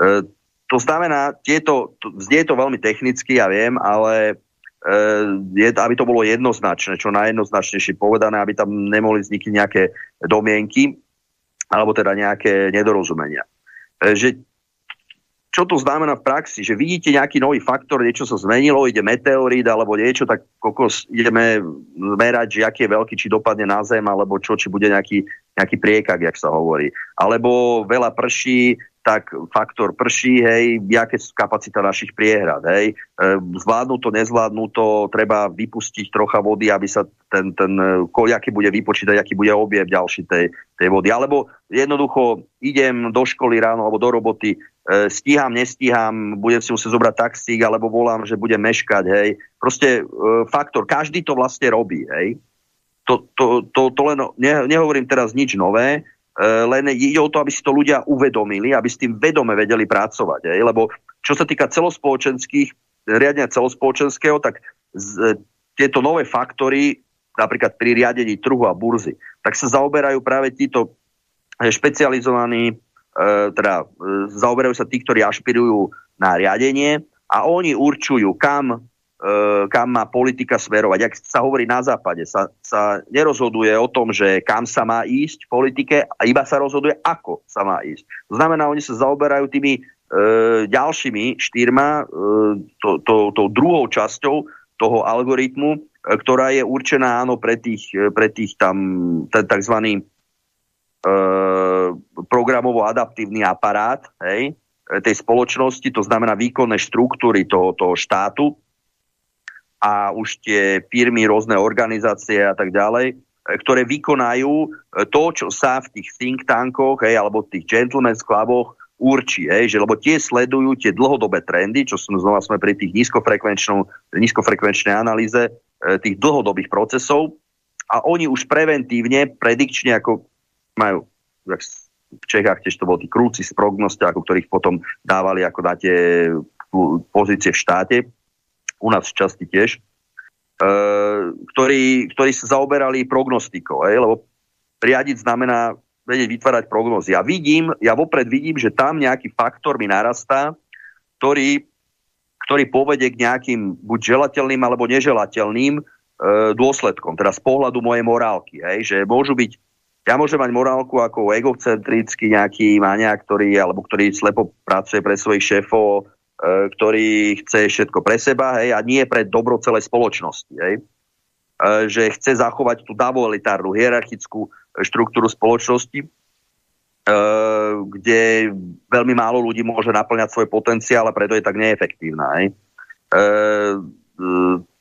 E, to znamená, tieto, to, znie to veľmi technicky, ja viem, ale e, je, aby to bolo jednoznačné, čo najjednoznačnejšie povedané, aby tam nemohli vzniknúť nejaké domienky, alebo teda nejaké nedorozumenia. E, že čo to znamená v praxi, že vidíte nejaký nový faktor, niečo sa zmenilo, ide meteorít alebo niečo, tak kokos ideme merať, že aký je veľký, či dopadne na zem, alebo čo, či bude nejaký, nejaký priekak, jak sa hovorí. Alebo veľa prší, tak faktor prší, hej, jaké sú kapacita našich priehrad, hej. E, zvládnu to, nezvládnu to, treba vypustiť trocha vody, aby sa ten, ten aký bude vypočítať, aký bude objev ďalší tej, tej vody. Alebo jednoducho idem do školy ráno alebo do roboty, e, stíham, nestíham, budem si musieť zobrať taxík, alebo volám, že budem meškať, hej. Proste e, faktor, každý to vlastne robí, hej. To, to, to, to len, ne, nehovorím teraz nič nové, len ide o to, aby si to ľudia uvedomili, aby s tým vedome vedeli pracovať. Aj? Lebo čo sa týka celospoločenských, riadenia celospoločenského, tak z, tieto nové faktory, napríklad pri riadení trhu a burzy, tak sa zaoberajú práve títo špecializovaní, e, teda e, zaoberajú sa tí, ktorí ašpirujú na riadenie a oni určujú, kam E, kam má politika smerovať. Ak sa hovorí na západe, sa, sa nerozhoduje o tom, že kam sa má ísť v politike, iba sa rozhoduje, ako sa má ísť. To znamená, oni sa zaoberajú tými e, ďalšími štyrma, e, to, to, to druhou časťou toho algoritmu, e, ktorá je určená áno pre tých, pre tých tam tzv. E, programovo-adaptívny aparát hej, tej spoločnosti, to znamená výkonné štruktúry toho, toho štátu, a už tie firmy, rôzne organizácie a tak ďalej, e, ktoré vykonajú e, to, čo sa v tých think tankoch hej, alebo v tých gentleman's cluboch určí, hej, že lebo tie sledujú tie dlhodobé trendy, čo som znova sme pri tých nízkofrekvenčnej analýze e, tých dlhodobých procesov a oni už preventívne, predikčne, ako majú v Čechách tiež to bol tí krúci z prognosťákov, ktorých potom dávali ako na pozície v štáte, u nás v časti tiež, e, ktorí, ktorí sa zaoberali prognostikou, aj, lebo riadiť znamená vedieť vytvárať prognozy. Ja vidím, ja vopred vidím, že tam nejaký faktor mi narastá, ktorý, ktorý povedie k nejakým buď želateľným alebo neželateľným e, dôsledkom, teda z pohľadu mojej morálky. Hej, že môžu byť, ja môžem mať morálku ako egocentrický nejaký mania, ktorý, alebo ktorý slepo pracuje pre svojich šéfov, ktorý chce všetko pre seba hej, a nie pre dobro celej spoločnosti. Hej. E, že chce zachovať tú davoelitárnu hierarchickú štruktúru spoločnosti, e, kde veľmi málo ľudí môže naplňať svoj potenciál a preto je tak neefektívna. Hej.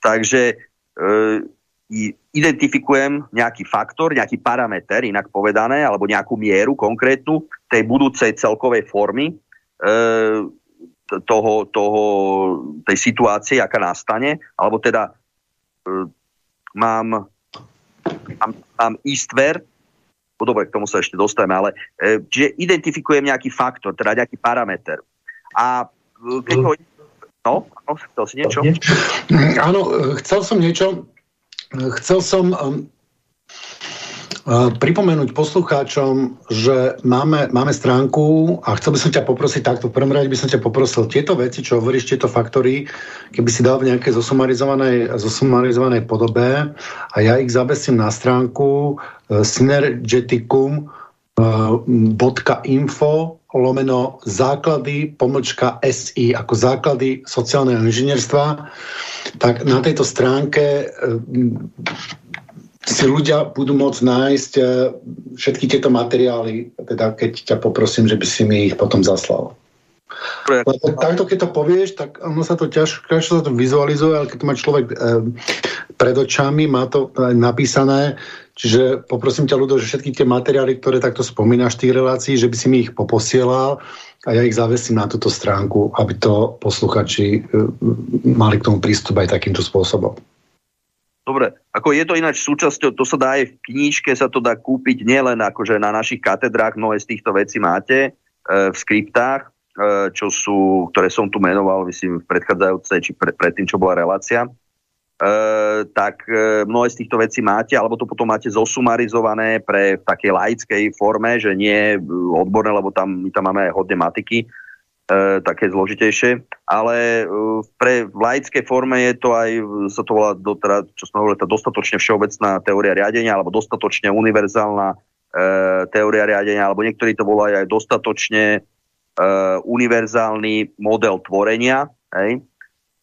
Takže identifikujem nejaký faktor, nejaký parameter, inak povedané, alebo nejakú mieru konkrétnu tej budúcej celkovej formy, toho, toho, tej situácie, aká nastane, alebo teda e, mám, mám, mám istver, no dobre, k tomu sa ešte dostaneme, ale e, čiže identifikujem nejaký faktor, teda nejaký parameter. A e, keď ho... No, no, chcel si niečo? Áno, chcel som niečo. Chcel som pripomenúť poslucháčom, že máme, máme stránku a chcel by som ťa poprosiť takto. V prvom rade by som ťa poprosil tieto veci, čo hovoríš, tieto faktory, keby si dal v nejakej zosumarizovanej, zosumarizovanej podobe a ja ich zabesím na stránku uh, synergeticum.info lomeno základy pomlčka SI ako základy sociálneho inžinierstva, tak na tejto stránke si ľudia budú môcť nájsť e, všetky tieto materiály, teda keď ťa poprosím, že by si mi ich potom zaslal. Lebo takto, keď to povieš, tak ono sa to ťažko, ťažko sa to vizualizuje, ale keď to má človek e, pred očami, má to e, napísané, čiže poprosím ťa, ľudo, že všetky tie materiály, ktoré takto spomínaš v tých relácií, že by si mi ich poposielal a ja ich zavesím na túto stránku, aby to posluchači e, mali k tomu prístup aj takýmto spôsobom. Dobre, ako je to ináč súčasťou, to sa dá aj v knížke, sa to dá kúpiť nielen akože na našich katedrách, mnohé z týchto vecí máte e, v skriptách, čo sú, ktoré som tu menoval, myslím, v predchádzajúcej, či pre, predtým, čo bola relácia, Uh, tak uh, mnohé z týchto vecí máte, alebo to potom máte zosumarizované pre v takej laickej forme, že nie odborné, lebo tam, my tam máme aj hodne matiky, také zložitejšie, ale uh, pre v forme je to aj, sa to volá, do, teda, čo sme hovorili, tá dostatočne všeobecná teória riadenia, alebo dostatočne univerzálna uh, teória riadenia, alebo niektorí to volajú aj dostatočne uh, univerzálny model tvorenia, hej?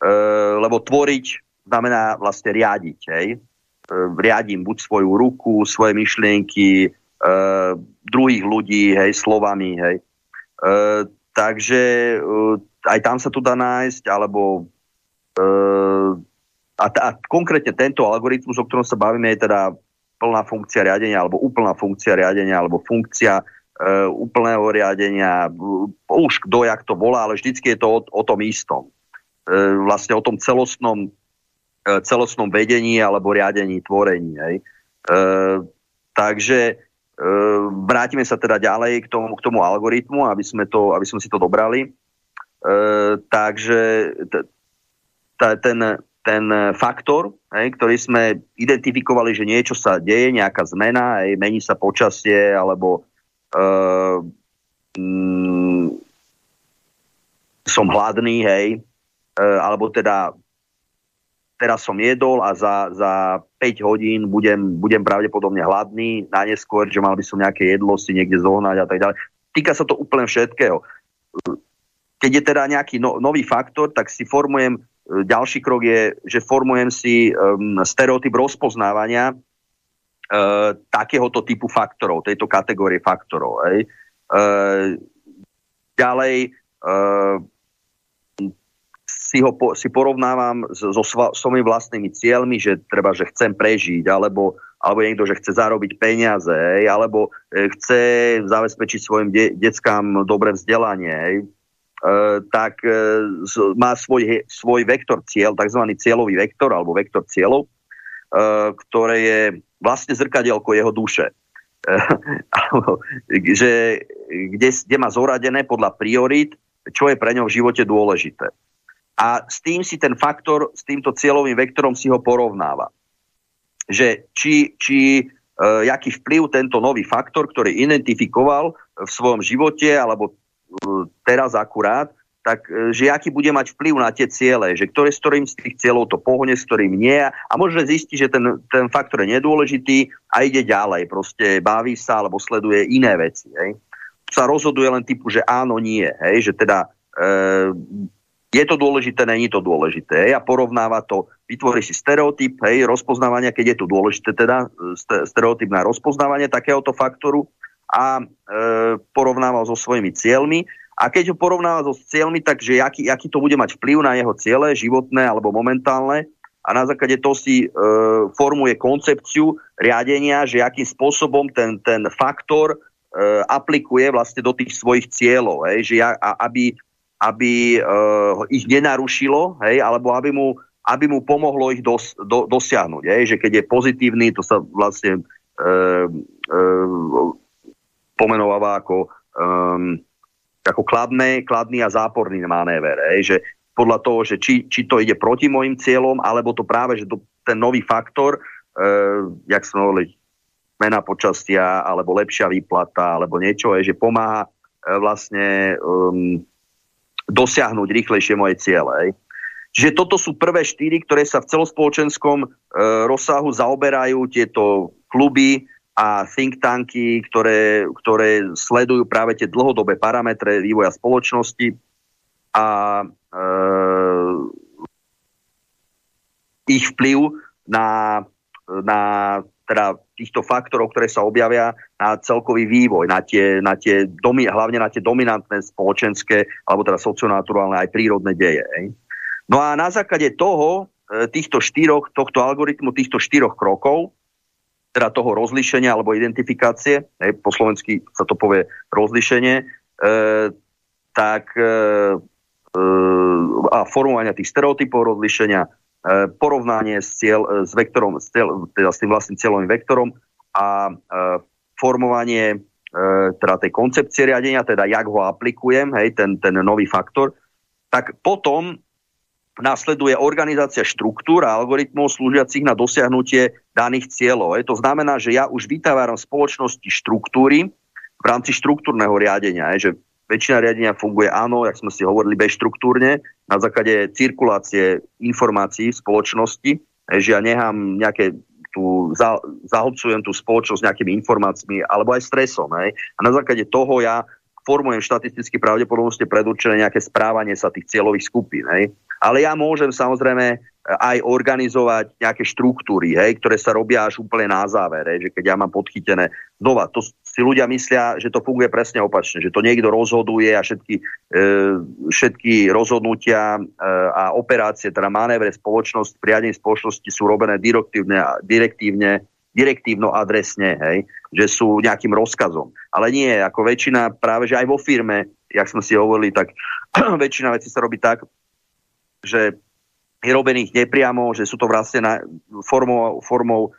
Uh, lebo tvoriť znamená vlastne riadiť. Hej? E, riadím buď svoju ruku, svoje myšlienky, e, druhých ľudí, hej, slovami. Hej? E, takže e, aj tam sa tu dá nájsť, alebo e, a, a konkrétne tento algoritmus, o ktorom sa bavíme, je teda plná funkcia riadenia, alebo úplná funkcia riadenia, alebo funkcia uh, úplného riadenia, už kto jak to volá, ale vždycky je to o, o tom istom. Uh, vlastne o tom celostnom E, celostnom vedení alebo riadení tvorení. Hej. E, takže vrátime sa teda ďalej k tomu, k tomu algoritmu, aby sme, to, aby sme si to dobrali. E, takže t- t- ten, ten faktor, hej, ktorý sme identifikovali, že niečo sa deje, nejaká zmena, hej, mení sa počasie, alebo e, mm, som hladný, hej, e, alebo teda teraz som jedol a za, za 5 hodín budem, budem pravdepodobne hladný, na neskôr, že mal by som nejaké jedlo si niekde zohnať a tak ďalej. Týka sa to úplne všetkého. Keď je teda nejaký no, nový faktor, tak si formujem, e, ďalší krok je, že formujem si um, stereotyp rozpoznávania uh, takéhoto typu faktorov, tejto kategórie faktorov. Hej. Uh, ďalej uh, si ho po, si porovnávam so, so svojimi vlastnými cieľmi, že treba, že chcem prežiť, alebo, alebo niekto, že chce zarobiť peniaze, hej, alebo e, chce zabezpečiť svojim de- deckám dobré vzdelanie, hej, e, tak e, má svoj, svoj vektor cieľ, tzv. cieľový vektor, alebo vektor cieľov, e, ktoré je vlastne zrkadielko jeho duše. E, že, kde, kde má zoradené podľa priorit, čo je pre ňo v živote dôležité a s tým si ten faktor, s týmto cieľovým vektorom si ho porovnáva. Že či, či e, jaký vplyv tento nový faktor, ktorý identifikoval v svojom živote, alebo e, teraz akurát, tak e, že aký bude mať vplyv na tie ciele, že ktoré, s ktorým z tých cieľov to pohne, s ktorým nie a môže zistiť, že ten, ten faktor je nedôležitý a ide ďalej, proste baví sa alebo sleduje iné veci. Hej. Sa rozhoduje len typu, že áno, nie, hej, že teda e, je to dôležité, není to dôležité. Hej, a porovnáva to, vytvorí si stereotyp, hej, rozpoznávania, keď je to dôležité, teda stereotyp na rozpoznávanie takéhoto faktoru a e, porovnáva so svojimi cieľmi. A keď ho porovnáva so cieľmi, takže aký, aký to bude mať vplyv na jeho ciele, životné alebo momentálne, a na základe toho si e, formuje koncepciu riadenia, že akým spôsobom ten, ten faktor e, aplikuje vlastne do tých svojich cieľov, hej, že a, aby aby uh, ich nenarušilo, hej, alebo aby mu, aby mu pomohlo ich dos, do, dosiahnuť. Hej, že keď je pozitívny, to sa vlastne uh, uh, pomenováva ako, um, ako kladné, kladný a záporný manéver. Hej, že podľa toho, že či, či to ide proti môjim cieľom, alebo to práve, že to, ten nový faktor, uh, jak sme hovorili, mena počastia, alebo lepšia výplata, alebo niečo, je, že pomáha uh, vlastne um, dosiahnuť rýchlejšie moje ciele. Čiže toto sú prvé štyri, ktoré sa v celospoločenskom e, rozsahu zaoberajú tieto kluby a think tanky, ktoré, ktoré sledujú práve tie dlhodobé parametre vývoja spoločnosti a e, ich vplyv na, na teda týchto faktorov, ktoré sa objavia na celkový vývoj, na tie, na tie domi, hlavne na tie dominantné spoločenské, alebo teda socionaturálne aj prírodné deje. Ej. No a na základe toho, e, týchto štyroch, tohto algoritmu, týchto štyroch krokov, teda toho rozlišenia alebo identifikácie, hej, po slovensky sa to povie rozlišenie, e, tak e, e, a formovania tých stereotypov rozlišenia, porovnanie s, cieľ, e, s, vektorom, s, cieľ, teda s tým vlastným cieľovým vektorom a e, formovanie teda tej koncepcie riadenia, teda jak ho aplikujem, hej, ten, ten nový faktor, tak potom nasleduje organizácia štruktúr a algoritmov slúžiacich na dosiahnutie daných cieľov. Je to znamená, že ja už vytávaram spoločnosti štruktúry v rámci štruktúrneho riadenia. Je, že väčšina riadenia funguje áno, jak sme si hovorili, bezštruktúrne, na základe cirkulácie informácií v spoločnosti, že ja nechám nejaké tu, za, zahlcujem tú spoločnosť nejakými informáciami alebo aj stresom. Hej. A na základe toho ja formujem štatisticky pravdepodobnosti predurčené nejaké správanie sa tých cieľových skupín. Hej. Ale ja môžem samozrejme aj organizovať nejaké štruktúry, hej, ktoré sa robia až úplne na záver, hej, že keď ja mám podchytené. Znova, to si ľudia myslia, že to funguje presne opačne, že to niekto rozhoduje a všetky, e, všetky rozhodnutia e, a operácie, teda manévre spoločnosti, priadenie spoločnosti sú robené direktívne, direktívne direktívno adresne, hej, že sú nejakým rozkazom. Ale nie, ako väčšina, práve že aj vo firme, jak sme si hovorili, tak väčšina vecí sa robí tak, že je robených nepriamo, že sú to vlastne formou, formou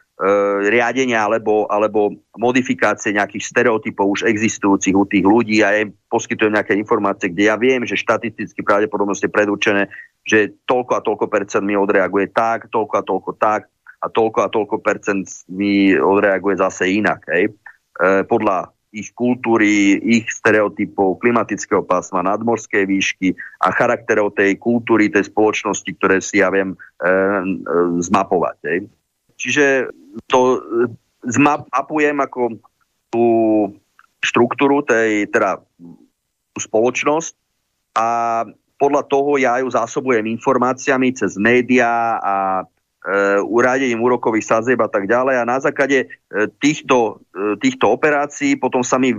riadenia alebo, alebo modifikácie nejakých stereotypov už existujúcich u tých ľudí a ja im poskytujem nejaké informácie, kde ja viem, že štatisticky pravdepodobnosť je predurčené, že toľko a toľko percent mi odreaguje tak, toľko a toľko tak a toľko a toľko percent mi odreaguje zase inak. Hej. E, podľa ich kultúry, ich stereotypov, klimatického pásma, nadmorskej výšky a charakterov tej kultúry, tej spoločnosti, ktoré si ja viem e, e, zmapovať. Hej. Čiže to e, zmapujem ako tú štruktúru tej, teda spoločnosť a podľa toho ja ju zásobujem informáciami cez médiá a uradením uh, úrokových sadzieb a tak ďalej. A na základe uh, týchto, uh, týchto operácií potom sa mi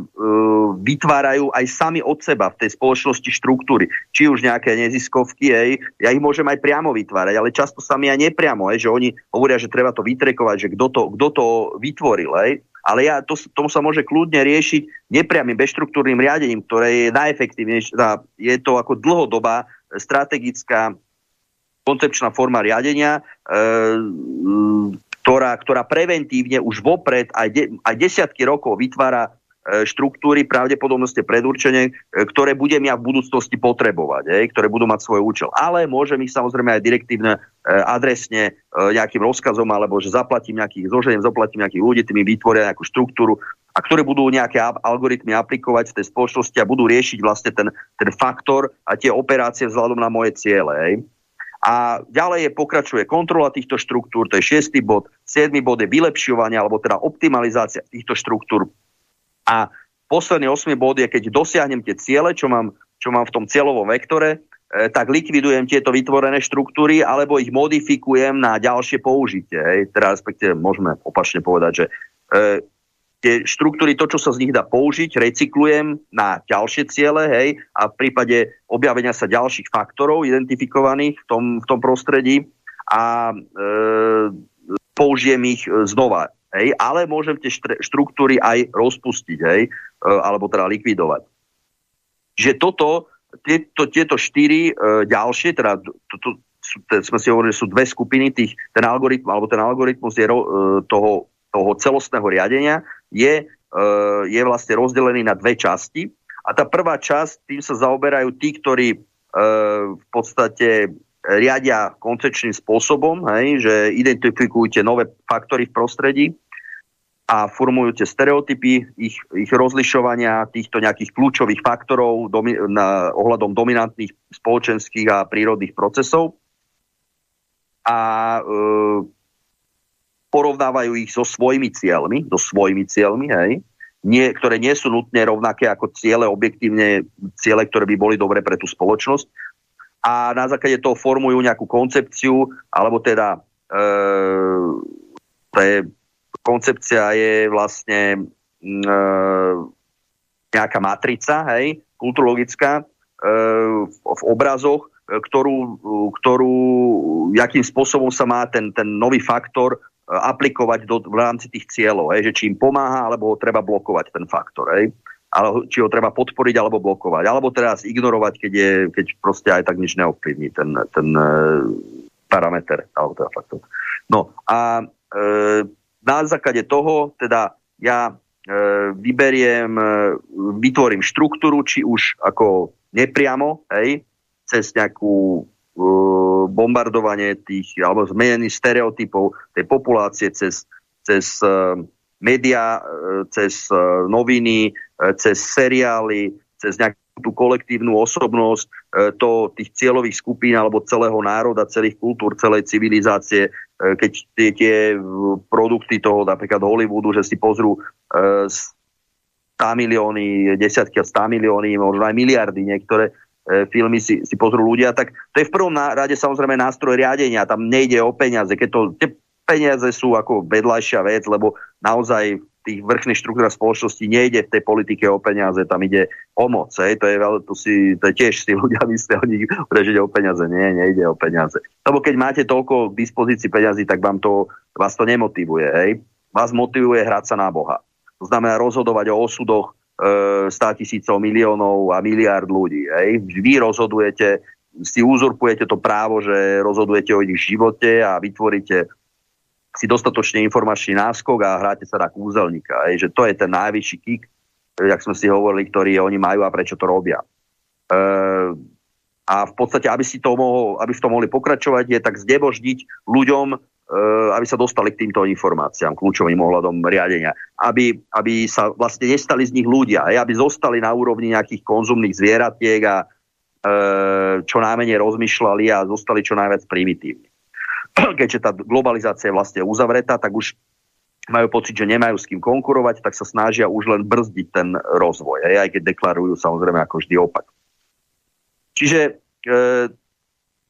vytvárajú aj sami od seba v tej spoločnosti štruktúry. Či už nejaké neziskovky, hej, ja ich môžem aj priamo vytvárať, ale často sa mi aj nepriamo, hej, že oni hovoria, že treba to vytrekovať, že kto to, kto to vytvoril. Hej. Ale ja, to, tomu sa môže kľudne riešiť nepriamým bezštruktúrnym riadením, ktoré je najefektívnejšie. Je to ako dlhodobá strategická koncepčná forma riadenia, e, ktorá, ktorá preventívne už vopred aj, de, aj desiatky rokov vytvára e, štruktúry pravdepodobnosti predurčenie, e, ktoré budem ja v budúcnosti potrebovať, e, ktoré budú mať svoj účel. Ale môžem ich samozrejme aj direktívne adresne nejakým rozkazom, alebo že zaplatím nejakých, zoženiem zaplatím nejakých ľudí, tým vytvoria nejakú štruktúru, a ktoré budú nejaké algoritmy aplikovať v tej spoločnosti a budú riešiť vlastne ten, ten faktor a tie operácie vzhľadom na moje ciele. Hej. A ďalej je, pokračuje kontrola týchto štruktúr, to je šiestý bod. Siedmy bod je vylepšovanie, alebo teda optimalizácia týchto štruktúr. A posledný osmý bod je, keď dosiahnem tie ciele, čo mám, čo mám v tom cieľovom vektore, e, tak likvidujem tieto vytvorené štruktúry alebo ich modifikujem na ďalšie použitie. Hej. Teda respektíve môžeme opačne povedať, že e, tie štruktúry, to, čo sa z nich dá použiť, recyklujem na ďalšie ciele, hej, a v prípade objavenia sa ďalších faktorov identifikovaných v tom, v tom prostredí a e, použijem ich e, znova. Hej, ale môžem tie štruktúry aj rozpustiť, hej, e, alebo teda likvidovať. Že toto, tieto, tieto štyri e, ďalšie, teda to, to, sme si hovorili, sú dve skupiny tých, ten algoritmus, alebo ten algoritmus je e, toho, toho celostného riadenia, je, e, je vlastne rozdelený na dve časti. A tá prvá časť, tým sa zaoberajú tí, ktorí e, v podstate riadia koncepčným spôsobom, hej, že identifikujú tie nové faktory v prostredí a formujú tie stereotypy, ich, ich rozlišovania týchto nejakých kľúčových faktorov domi, na, ohľadom dominantných spoločenských a prírodných procesov. A e, porovnávajú ich so svojimi cieľmi, so svojimi cieľmi, hej, nie, ktoré nie sú nutne rovnaké ako ciele, objektívne ciele, ktoré by boli dobré pre tú spoločnosť. A na základe toho formujú nejakú koncepciu, alebo teda e, je, koncepcia je vlastne e, nejaká matrica, hej, kulturologická, e, v, v obrazoch, e, ktorú, ktorú, jakým spôsobom sa má ten, ten nový faktor aplikovať do, v rámci tých cieľov, hej, že či im pomáha, alebo ho treba blokovať ten faktor, hej, ale či ho treba podporiť alebo blokovať, alebo teraz ignorovať, keď, je, keď proste aj tak nič neovplyvní ten, ten e, parameter, alebo teda faktor. No a e, na základe toho, teda ja vyberiem, e, vytvorím štruktúru, či už ako nepriamo, hej, cez nejakú uh, bombardovanie tých, alebo zmenených stereotypov tej populácie cez, cez uh, médiá, uh, cez uh, noviny, cez seriály, cez nejakú tú kolektívnu osobnosť to tých cieľových skupín alebo celého národa, celých kultúr, celej civilizácie, keď tie, tie produkty toho napríklad Hollywoodu, že si pozrú uh, 100 milióny, desiatky a 100 milióny, možno aj miliardy niektoré e, filmy si, si pozrú ľudia, tak to je v prvom rade samozrejme nástroj riadenia, tam nejde o peniaze, keď to, tie peniaze sú ako vedľajšia vec, lebo naozaj tých vrchných štruktúrach spoločnosti nejde v tej politike o peniaze, tam ide o moc, hej, to je, to si, to tiež si ľudia myslia, oni že ide o peniaze, nie, nejde o peniaze. Lebo keď máte toľko k dispozícii peniazy, tak vám to, vás to nemotivuje, hej. Vás motivuje hrať sa na Boha. To znamená rozhodovať o osudoch e, 100 tisícov, miliónov a miliard ľudí. Hej. Vy rozhodujete, si uzurpujete to právo, že rozhodujete o ich živote a vytvoríte si dostatočne informačný náskok a hráte sa na kúzelníka. Hej. Že to je ten najvyšší kick, jak sme si hovorili, ktorý oni majú a prečo to robia. E, a v podstate, aby, si to mohol, aby v tom mohli pokračovať, je tak zdeboždiť ľuďom aby sa dostali k týmto informáciám, kľúčovým ohľadom riadenia. Aby, aby sa vlastne nestali z nich ľudia, aby zostali na úrovni nejakých konzumných zvieratiek a e, čo najmenej rozmýšľali a zostali čo najviac primitívni. Keďže tá globalizácia je vlastne uzavretá, tak už majú pocit, že nemajú s kým konkurovať, tak sa snažia už len brzdiť ten rozvoj, aj keď deklarujú samozrejme ako vždy opak. Čiže e,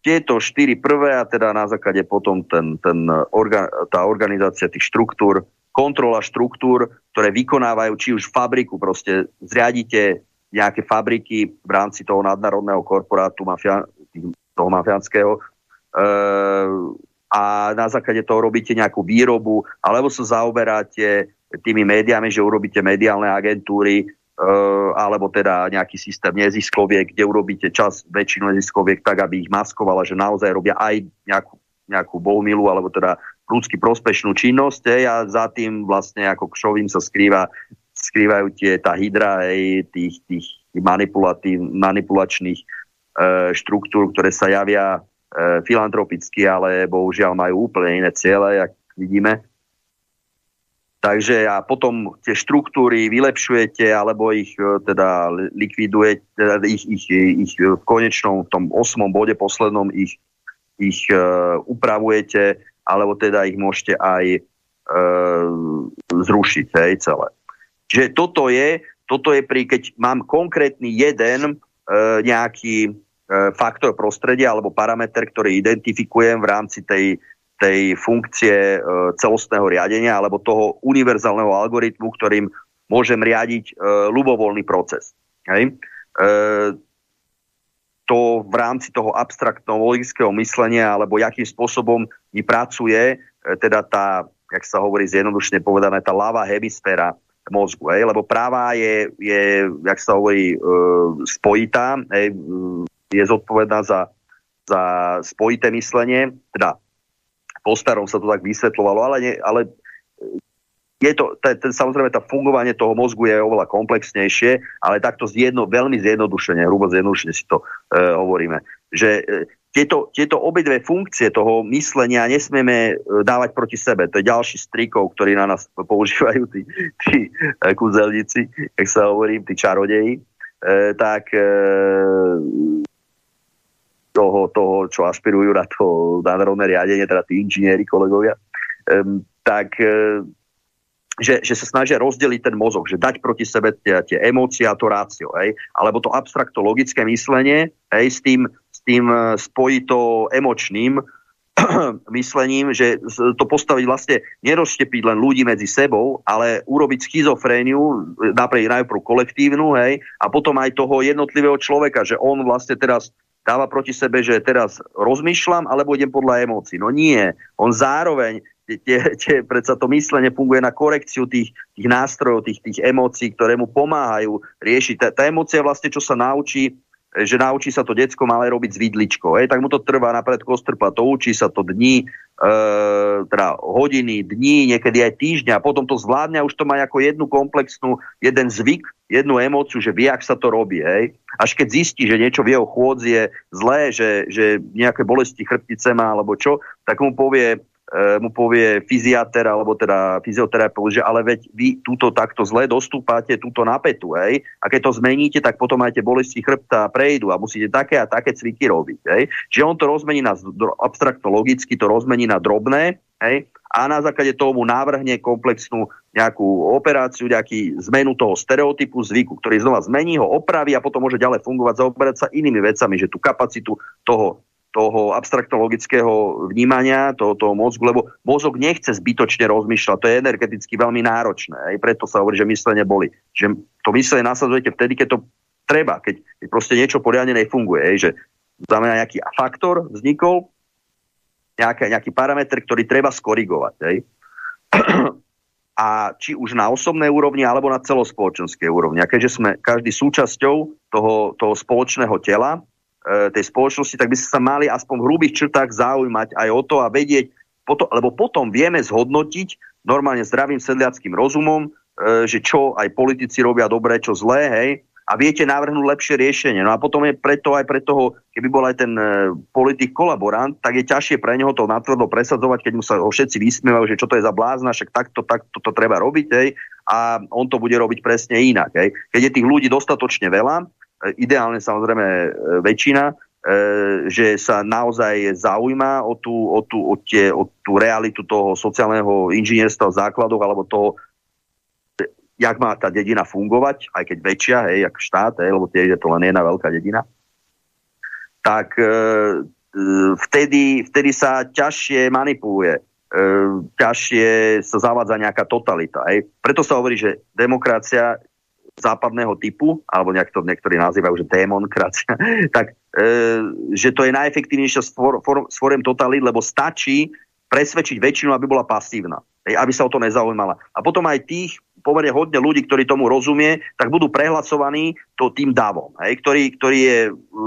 tieto štyri prvé a teda na základe potom ten, ten orga, tá organizácia tých štruktúr, kontrola štruktúr, ktoré vykonávajú či už fabriku, proste zriadite nejaké fabriky v rámci toho nadnárodného korporátu mafia, toho mafiánskeho e, a na základe toho robíte nejakú výrobu, alebo sa zaoberáte tými médiami, že urobíte mediálne agentúry, Eh, alebo teda nejaký systém neziskoviek, kde urobíte čas väčšinu neziskoviek tak, aby ich maskovala, že naozaj robia aj nejakú, nejakú bohumilu alebo teda ľudský prospešnú činnosť hej, a za tým vlastne ako kšovým sa skrýva, skrývajú tie, tá hydra hej, tých, tých manipulačných e, štruktúr, ktoré sa javia e, filantropicky, ale bohužiaľ majú úplne iné ciele, jak vidíme. Takže a potom tie štruktúry vylepšujete alebo ich e, teda likvidujete, teda ich, ich, ich v konečnom, v tom osmom bode poslednom ich, ich uh, upravujete alebo teda ich môžete aj uh, zrušiť hej, celé. Čiže toto je, toto je pri, keď mám konkrétny jeden uh, nejaký uh, faktor prostredia alebo parameter, ktorý identifikujem v rámci tej tej funkcie e, celostného riadenia alebo toho univerzálneho algoritmu, ktorým môžem riadiť e, ľubovoľný proces. Hej? E, to v rámci toho abstraktného logického myslenia alebo jakým spôsobom mi pracuje teda tá, jak sa hovorí zjednodušne povedané, tá ľavá hemisféra mozgu, hej? lebo práva je, je, jak sa hovorí, spojitá, hej? je zodpovedná za, za spojité myslenie, teda po starom sa to tak vysvetľovalo, ale, nie, ale je to, t- t- samozrejme, tá fungovanie toho mozgu je oveľa komplexnejšie, ale takto zjedno, veľmi zjednodušene, hrubo zjednodušene si to e, hovoríme, že e, tieto, tieto obidve funkcie toho myslenia nesmieme e, dávať proti sebe. To je ďalší strikov, ktorý na nás používajú tí, tí e, kúzelníci, jak sa hovorím, tí čarodeji. E, tak e, toho, toho, čo aspirujú na to národné riadenie, teda tí inžinieri, kolegovia, um, tak uh, že, že sa snažia rozdeliť ten mozog, že dať proti sebe tie, tie emócie a to rácio, hej? alebo to abstrakto-logické myslenie hej, s tým, s tým e, spojito emočným myslením, že to postaviť vlastne, nerozštepiť len ľudí medzi sebou, ale urobiť schizofréniu, napríklad najprv kolektívnu, hej, a potom aj toho jednotlivého človeka, že on vlastne teraz dáva proti sebe, že teraz rozmýšľam, alebo idem podľa emócií. No nie, on zároveň, predsa to myslenie funguje na korekciu tých, tých nástrojov, tých, tých emócií, ktoré mu pomáhajú riešiť. Tá, tá emócia vlastne, čo sa naučí, že naučí sa to decko malé robiť s vidličkou. Hej, tak mu to trvá napríklad kostrpa, to učí sa to dní, e, teda hodiny, dní, niekedy aj týždňa, potom to zvládne a už to má ako jednu komplexnú, jeden zvyk, jednu emóciu, že vie, ak sa to robí. Hej. Až keď zistí, že niečo v jeho chôdzi je zlé, že, že nejaké bolesti chrbtice má alebo čo, tak mu povie, mu povie fyziater alebo teda fyzioterapeut, že ale veď vy túto takto zle dostúpate túto napätu, hej? A keď to zmeníte, tak potom aj bolesti chrbta prejdú a musíte také a také cviky robiť, hej? Čiže on to rozmení na abstraktno logicky, to rozmení na drobné, hej? A na základe toho mu návrhne komplexnú nejakú operáciu, nejaký zmenu toho stereotypu, zvyku, ktorý znova zmení ho, opraví a potom môže ďalej fungovať, zaoberať sa inými vecami, že tú kapacitu toho toho abstraktologického vnímania, toho, toho mozgu, lebo mozog nechce zbytočne rozmýšľať, to je energeticky veľmi náročné. Aj preto sa hovorí, že myslenie boli. Že to myslenie nasadzujete vtedy, keď to treba, keď, keď proste niečo poriadne nefunguje. Aj, že znamená nejaký faktor vznikol, nejaký, nejaký parameter, ktorý treba skorigovať. Aj. A či už na osobnej úrovni, alebo na celospoločenskej úrovni. A keďže sme každý súčasťou toho, toho spoločného tela, tej spoločnosti, tak by ste sa mali aspoň v hrubých črtách zaujímať aj o to a vedieť, lebo potom vieme zhodnotiť normálne zdravým sedliackým rozumom, e, že čo aj politici robia dobré, čo zlé, hej, a viete navrhnúť lepšie riešenie. No a potom je preto aj pre toho, keby bol aj ten e, politik kolaborant, tak je ťažšie pre neho to natvrdo presadzovať, keď mu sa ho všetci vysmievajú, že čo to je za blázna, však takto, takto to treba robiť, hej, a on to bude robiť presne inak. Hej. Keď je tých ľudí dostatočne veľa, E, ideálne samozrejme e, väčšina, e, že sa naozaj zaujíma o tú, o tú, o tie, o tú realitu toho sociálneho inžinierstva v základoch alebo toho, jak má tá dedina fungovať, aj keď väčšia, hej, jak štát, hej, lebo tie je to len jedna veľká dedina, tak e, vtedy, vtedy sa ťažšie manipuluje, e, ťažšie sa zavádza nejaká totalita. Hej. Preto sa hovorí, že demokracia západného typu, alebo nejak to niektorí nazývajú, že démonkracia, tak e, že to je najefektívnejšia sfor, for, sforem totality, lebo stačí presvedčiť väčšinu, aby bola pasívna, aby sa o to nezaujímala. A potom aj tých pomerne hodne ľudí, ktorí tomu rozumie, tak budú prehlasovaní to tým davom, hej, ktorý, ktorý je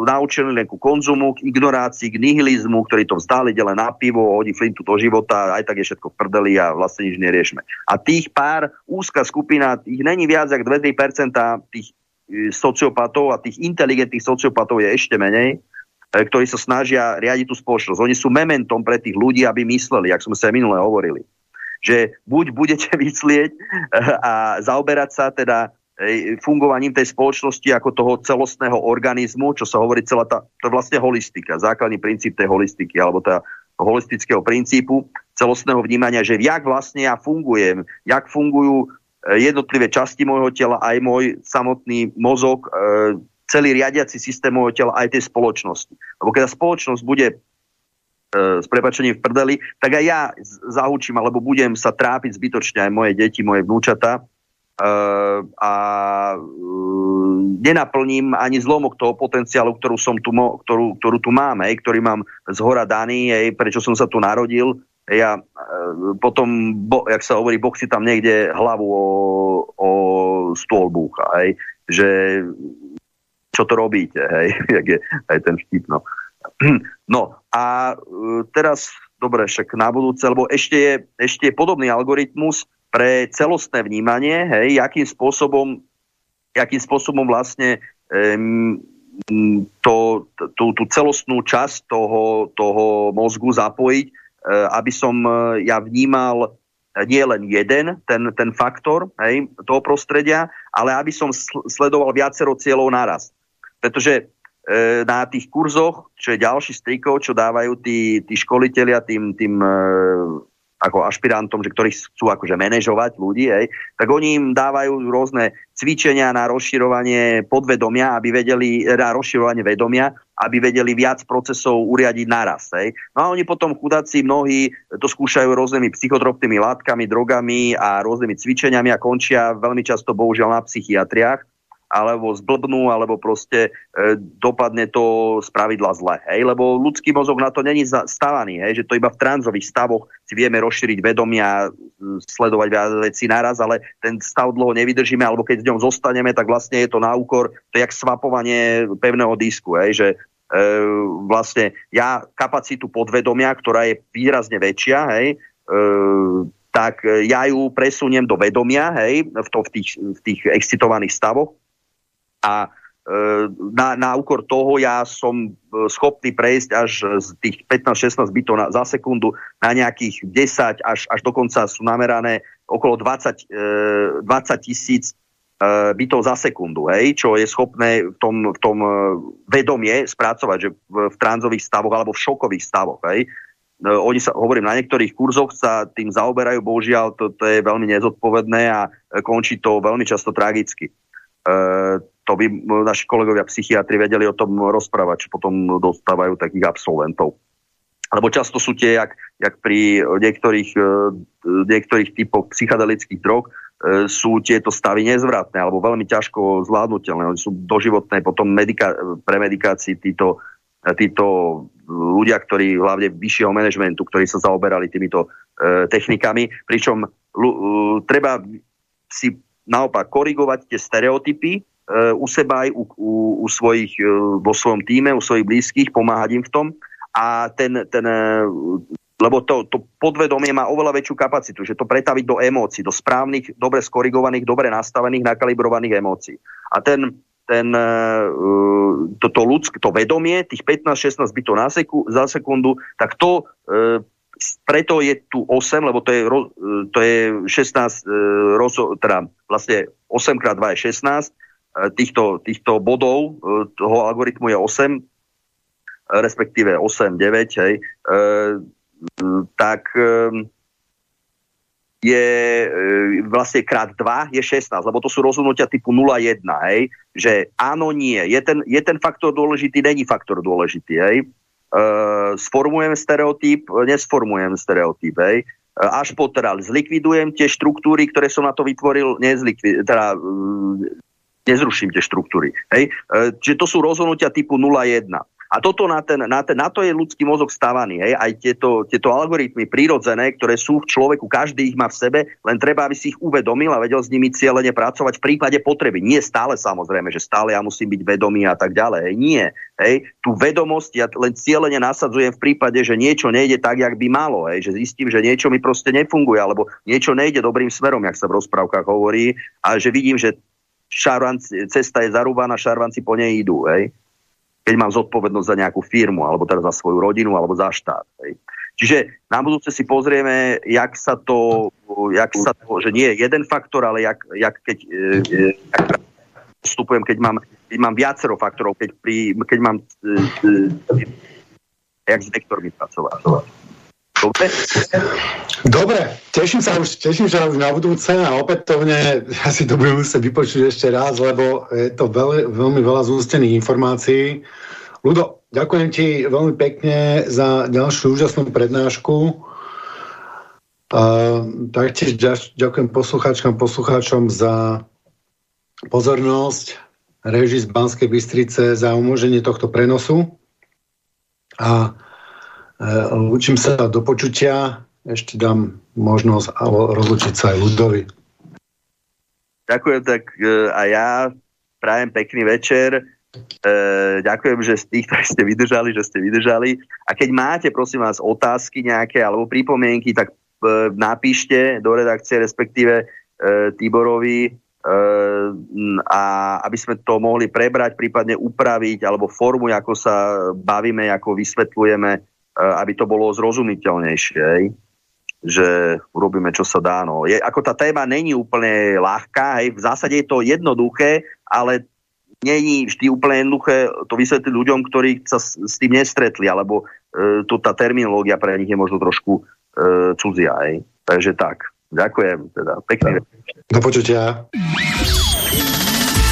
naučený len ku konzumu, k ignorácii, k nihilizmu, ktorý to vzdali len na pivo, hodí flintu do života, aj tak je všetko v prdeli a vlastne nič neriešme. A tých pár, úzka skupina, ich není viac ako 2-3% tých e, sociopatov a tých inteligentných sociopatov je ešte menej, e, ktorí sa snažia riadiť tú spoločnosť. Oni sú mementom pre tých ľudí, aby mysleli, ak sme sa minule hovorili že buď budete myslieť eh, a zaoberať sa teda eh, fungovaním tej spoločnosti ako toho celostného organizmu, čo sa hovorí celá tá, to je vlastne holistika, základný princíp tej holistiky, alebo tá holistického princípu celostného vnímania, že jak vlastne ja fungujem, jak fungujú eh, jednotlivé časti môjho tela, aj môj samotný mozog, celý riadiaci systém môjho tela, aj tej spoločnosti. Lebo keď spoločnosť bude s prepačením v prdeli, tak aj ja zahučím, alebo budem sa trápiť zbytočne aj moje deti, moje vnúčata uh, a uh, nenaplním ani zlomok toho potenciálu, ktorú, som tu, ktorú, ktorú tu mám, hej, ktorý mám z hora daný, hej, prečo som sa tu narodil. Ja potom, bo, jak sa hovorí, Boh si tam niekde hlavu o, o stôl búcha, hej, že čo to robíte, hej, jak je aj ten vtip, no. No a e, teraz, dobre, však na budúce, lebo ešte je, ešte je podobný algoritmus pre celostné vnímanie, hej, akým spôsobom, akým spôsobom vlastne um, to, tú, tú celostnú časť toho, toho mozgu zapojiť, uh, aby som uh, ja vnímal nie len jeden ten, ten faktor hej, toho prostredia, ale aby som sledoval viacero cieľov naraz. Pretože E, na tých kurzoch, čo je ďalší z trikov, čo dávajú tí, tí školiteľia tým, tým e, ako ašpirantom, že ktorí chcú akože manažovať ľudí, hej, tak oni im dávajú rôzne cvičenia na rozširovanie podvedomia, aby vedeli, na rozširovanie vedomia, aby vedeli viac procesov uriadiť naraz. Hej. No a oni potom chudáci mnohí to skúšajú rôznymi psychotropnými látkami, drogami a rôznymi cvičeniami a končia veľmi často bohužiaľ na psychiatriách alebo zblbnú, alebo proste e, dopadne to z pravidla zle. Hej? Lebo ľudský mozog na to není stavaný, hej? že to iba v tranzových stavoch si vieme rozšíriť vedomia sledovať viac vecí naraz, ale ten stav dlho nevydržíme, alebo keď v ňom zostaneme, tak vlastne je to na úkor, to je jak svapovanie pevného disku, hej, že e, vlastne ja kapacitu podvedomia, ktorá je výrazne väčšia, hej, e, tak ja ju presuniem do vedomia, hej, v, to, v, tých, v tých excitovaných stavoch a na, na úkor toho ja som e, schopný prejsť až z tých 15-16 bytov na, za sekundu na nejakých 10 až, až dokonca sú namerané okolo 20, 20 e, tisíc e, bytov za sekundu, hej, čo je schopné v tom, v tom vedomie spracovať, že v, v tranzových stavoch alebo v šokových stavoch. Hej. Oni sa, hovorím, na niektorých kurzoch sa tým zaoberajú, bohužiaľ, to, to je veľmi nezodpovedné a končí to veľmi často tragicky. E, to by naši kolegovia psychiatri vedeli o tom rozprávať, čo potom dostávajú takých absolventov. Lebo často sú tie, jak, jak pri niektorých, e, niektorých typoch psychedelických drog, e, sú tieto stavy nezvratné alebo veľmi ťažko zvládnutelné. Oni sú doživotné potom medika- pre medikácii títo, títo ľudia, ktorí hlavne vyššieho manažmentu, ktorí sa zaoberali týmito e, technikami. Pričom l- treba si naopak korigovať tie stereotypy, E, u seba aj u, u, u svojich, e, vo svojom týme, u svojich blízkych, pomáhať im v tom. A ten, ten e, lebo to, to podvedomie má oveľa väčšiu kapacitu, že to pretaviť do emócií, do správnych, dobre skorigovaných, dobre nastavených, nakalibrovaných emócií. A ten, ten, toto ľudské, to vedomie, tých 15-16 bytov na seku, za sekundu, tak to preto je tu 8, lebo to je, to je 16, teda vlastne 8 x 2 je 16, E, týchto, týchto bodov e, toho algoritmu je 8, e, respektíve 8, 9, hej, tak je vlastne krát 2 je 16, lebo to sú rozhodnutia typu 0,1, hej, že áno, nie, je ten, je ten faktor dôležitý, není faktor dôležitý, hej, sformujem stereotyp, nesformujem stereotyp, hej, až po teda zlikvidujem tie štruktúry, ktoré som na to vytvoril, nezlikvidujem, teda nezruším tie štruktúry. Hej? E, čiže to sú rozhodnutia typu 0,1. A toto na, ten, na, ten, na to je ľudský mozog stávaný. Hej? Aj tieto, tieto algoritmy prírodzené, ktoré sú v človeku, každý ich má v sebe, len treba, aby si ich uvedomil a vedel s nimi cieľene pracovať v prípade potreby. Nie stále samozrejme, že stále ja musím byť vedomý a tak ďalej. Hej? Nie. Hej? Tú vedomosť ja len cieľene nasadzujem v prípade, že niečo nejde tak, jak by malo. Hej? Že zistím, že niečo mi proste nefunguje, alebo niečo nejde dobrým smerom, jak sa v rozprávkach hovorí, a že vidím, že šarvanci, cesta je zarúbaná, šarvanci po nej idú. Hej? Keď mám zodpovednosť za nejakú firmu, alebo teda za svoju rodinu, alebo za štát. Hej? Čiže na budúce si pozrieme, jak sa to, jak sa to že nie je jeden faktor, ale jak, jak keď e, e jak vstupujem, keď mám, keď mám viacero faktorov, keď, pri, keď mám e, e, jak s vektormi pracovať. Dobre? Dobre, teším sa už, teším sa už na budúce a opätovne ja si to budem musieť vypočuť ešte raz, lebo je to veľ, veľmi veľa zústených informácií. Ludo, ďakujem ti veľmi pekne za ďalšiu úžasnú prednášku. Uh, taktiež ďakujem poslucháčkam, poslucháčom za pozornosť, režii z Banskej Bystrice za umožnenie tohto prenosu. A Učím sa do počutia. Ešte dám možnosť rozlučiť sa aj ľudovi. Ďakujem tak e, a ja prajem pekný večer. E, ďakujem, že z tých, ktorí ste vydržali, že ste vydržali. A keď máte, prosím vás, otázky nejaké alebo pripomienky, tak napíšte do redakcie, respektíve Tiborovi, a aby sme to mohli prebrať, prípadne upraviť, alebo formu, ako sa bavíme, ako vysvetľujeme E, aby to bolo zrozumiteľnejšie, že urobíme, čo sa dá. No. Je, ako tá téma není úplne ľahká, hej, v zásade je to jednoduché, ale není vždy úplne jednoduché to vysvetliť ľuďom, ktorí sa s, s tým nestretli, alebo e, to, tá terminológia pre nich je možno trošku e, cudzia. Hej. Takže tak. Ďakujem. Teda. Pekný. Do počutia.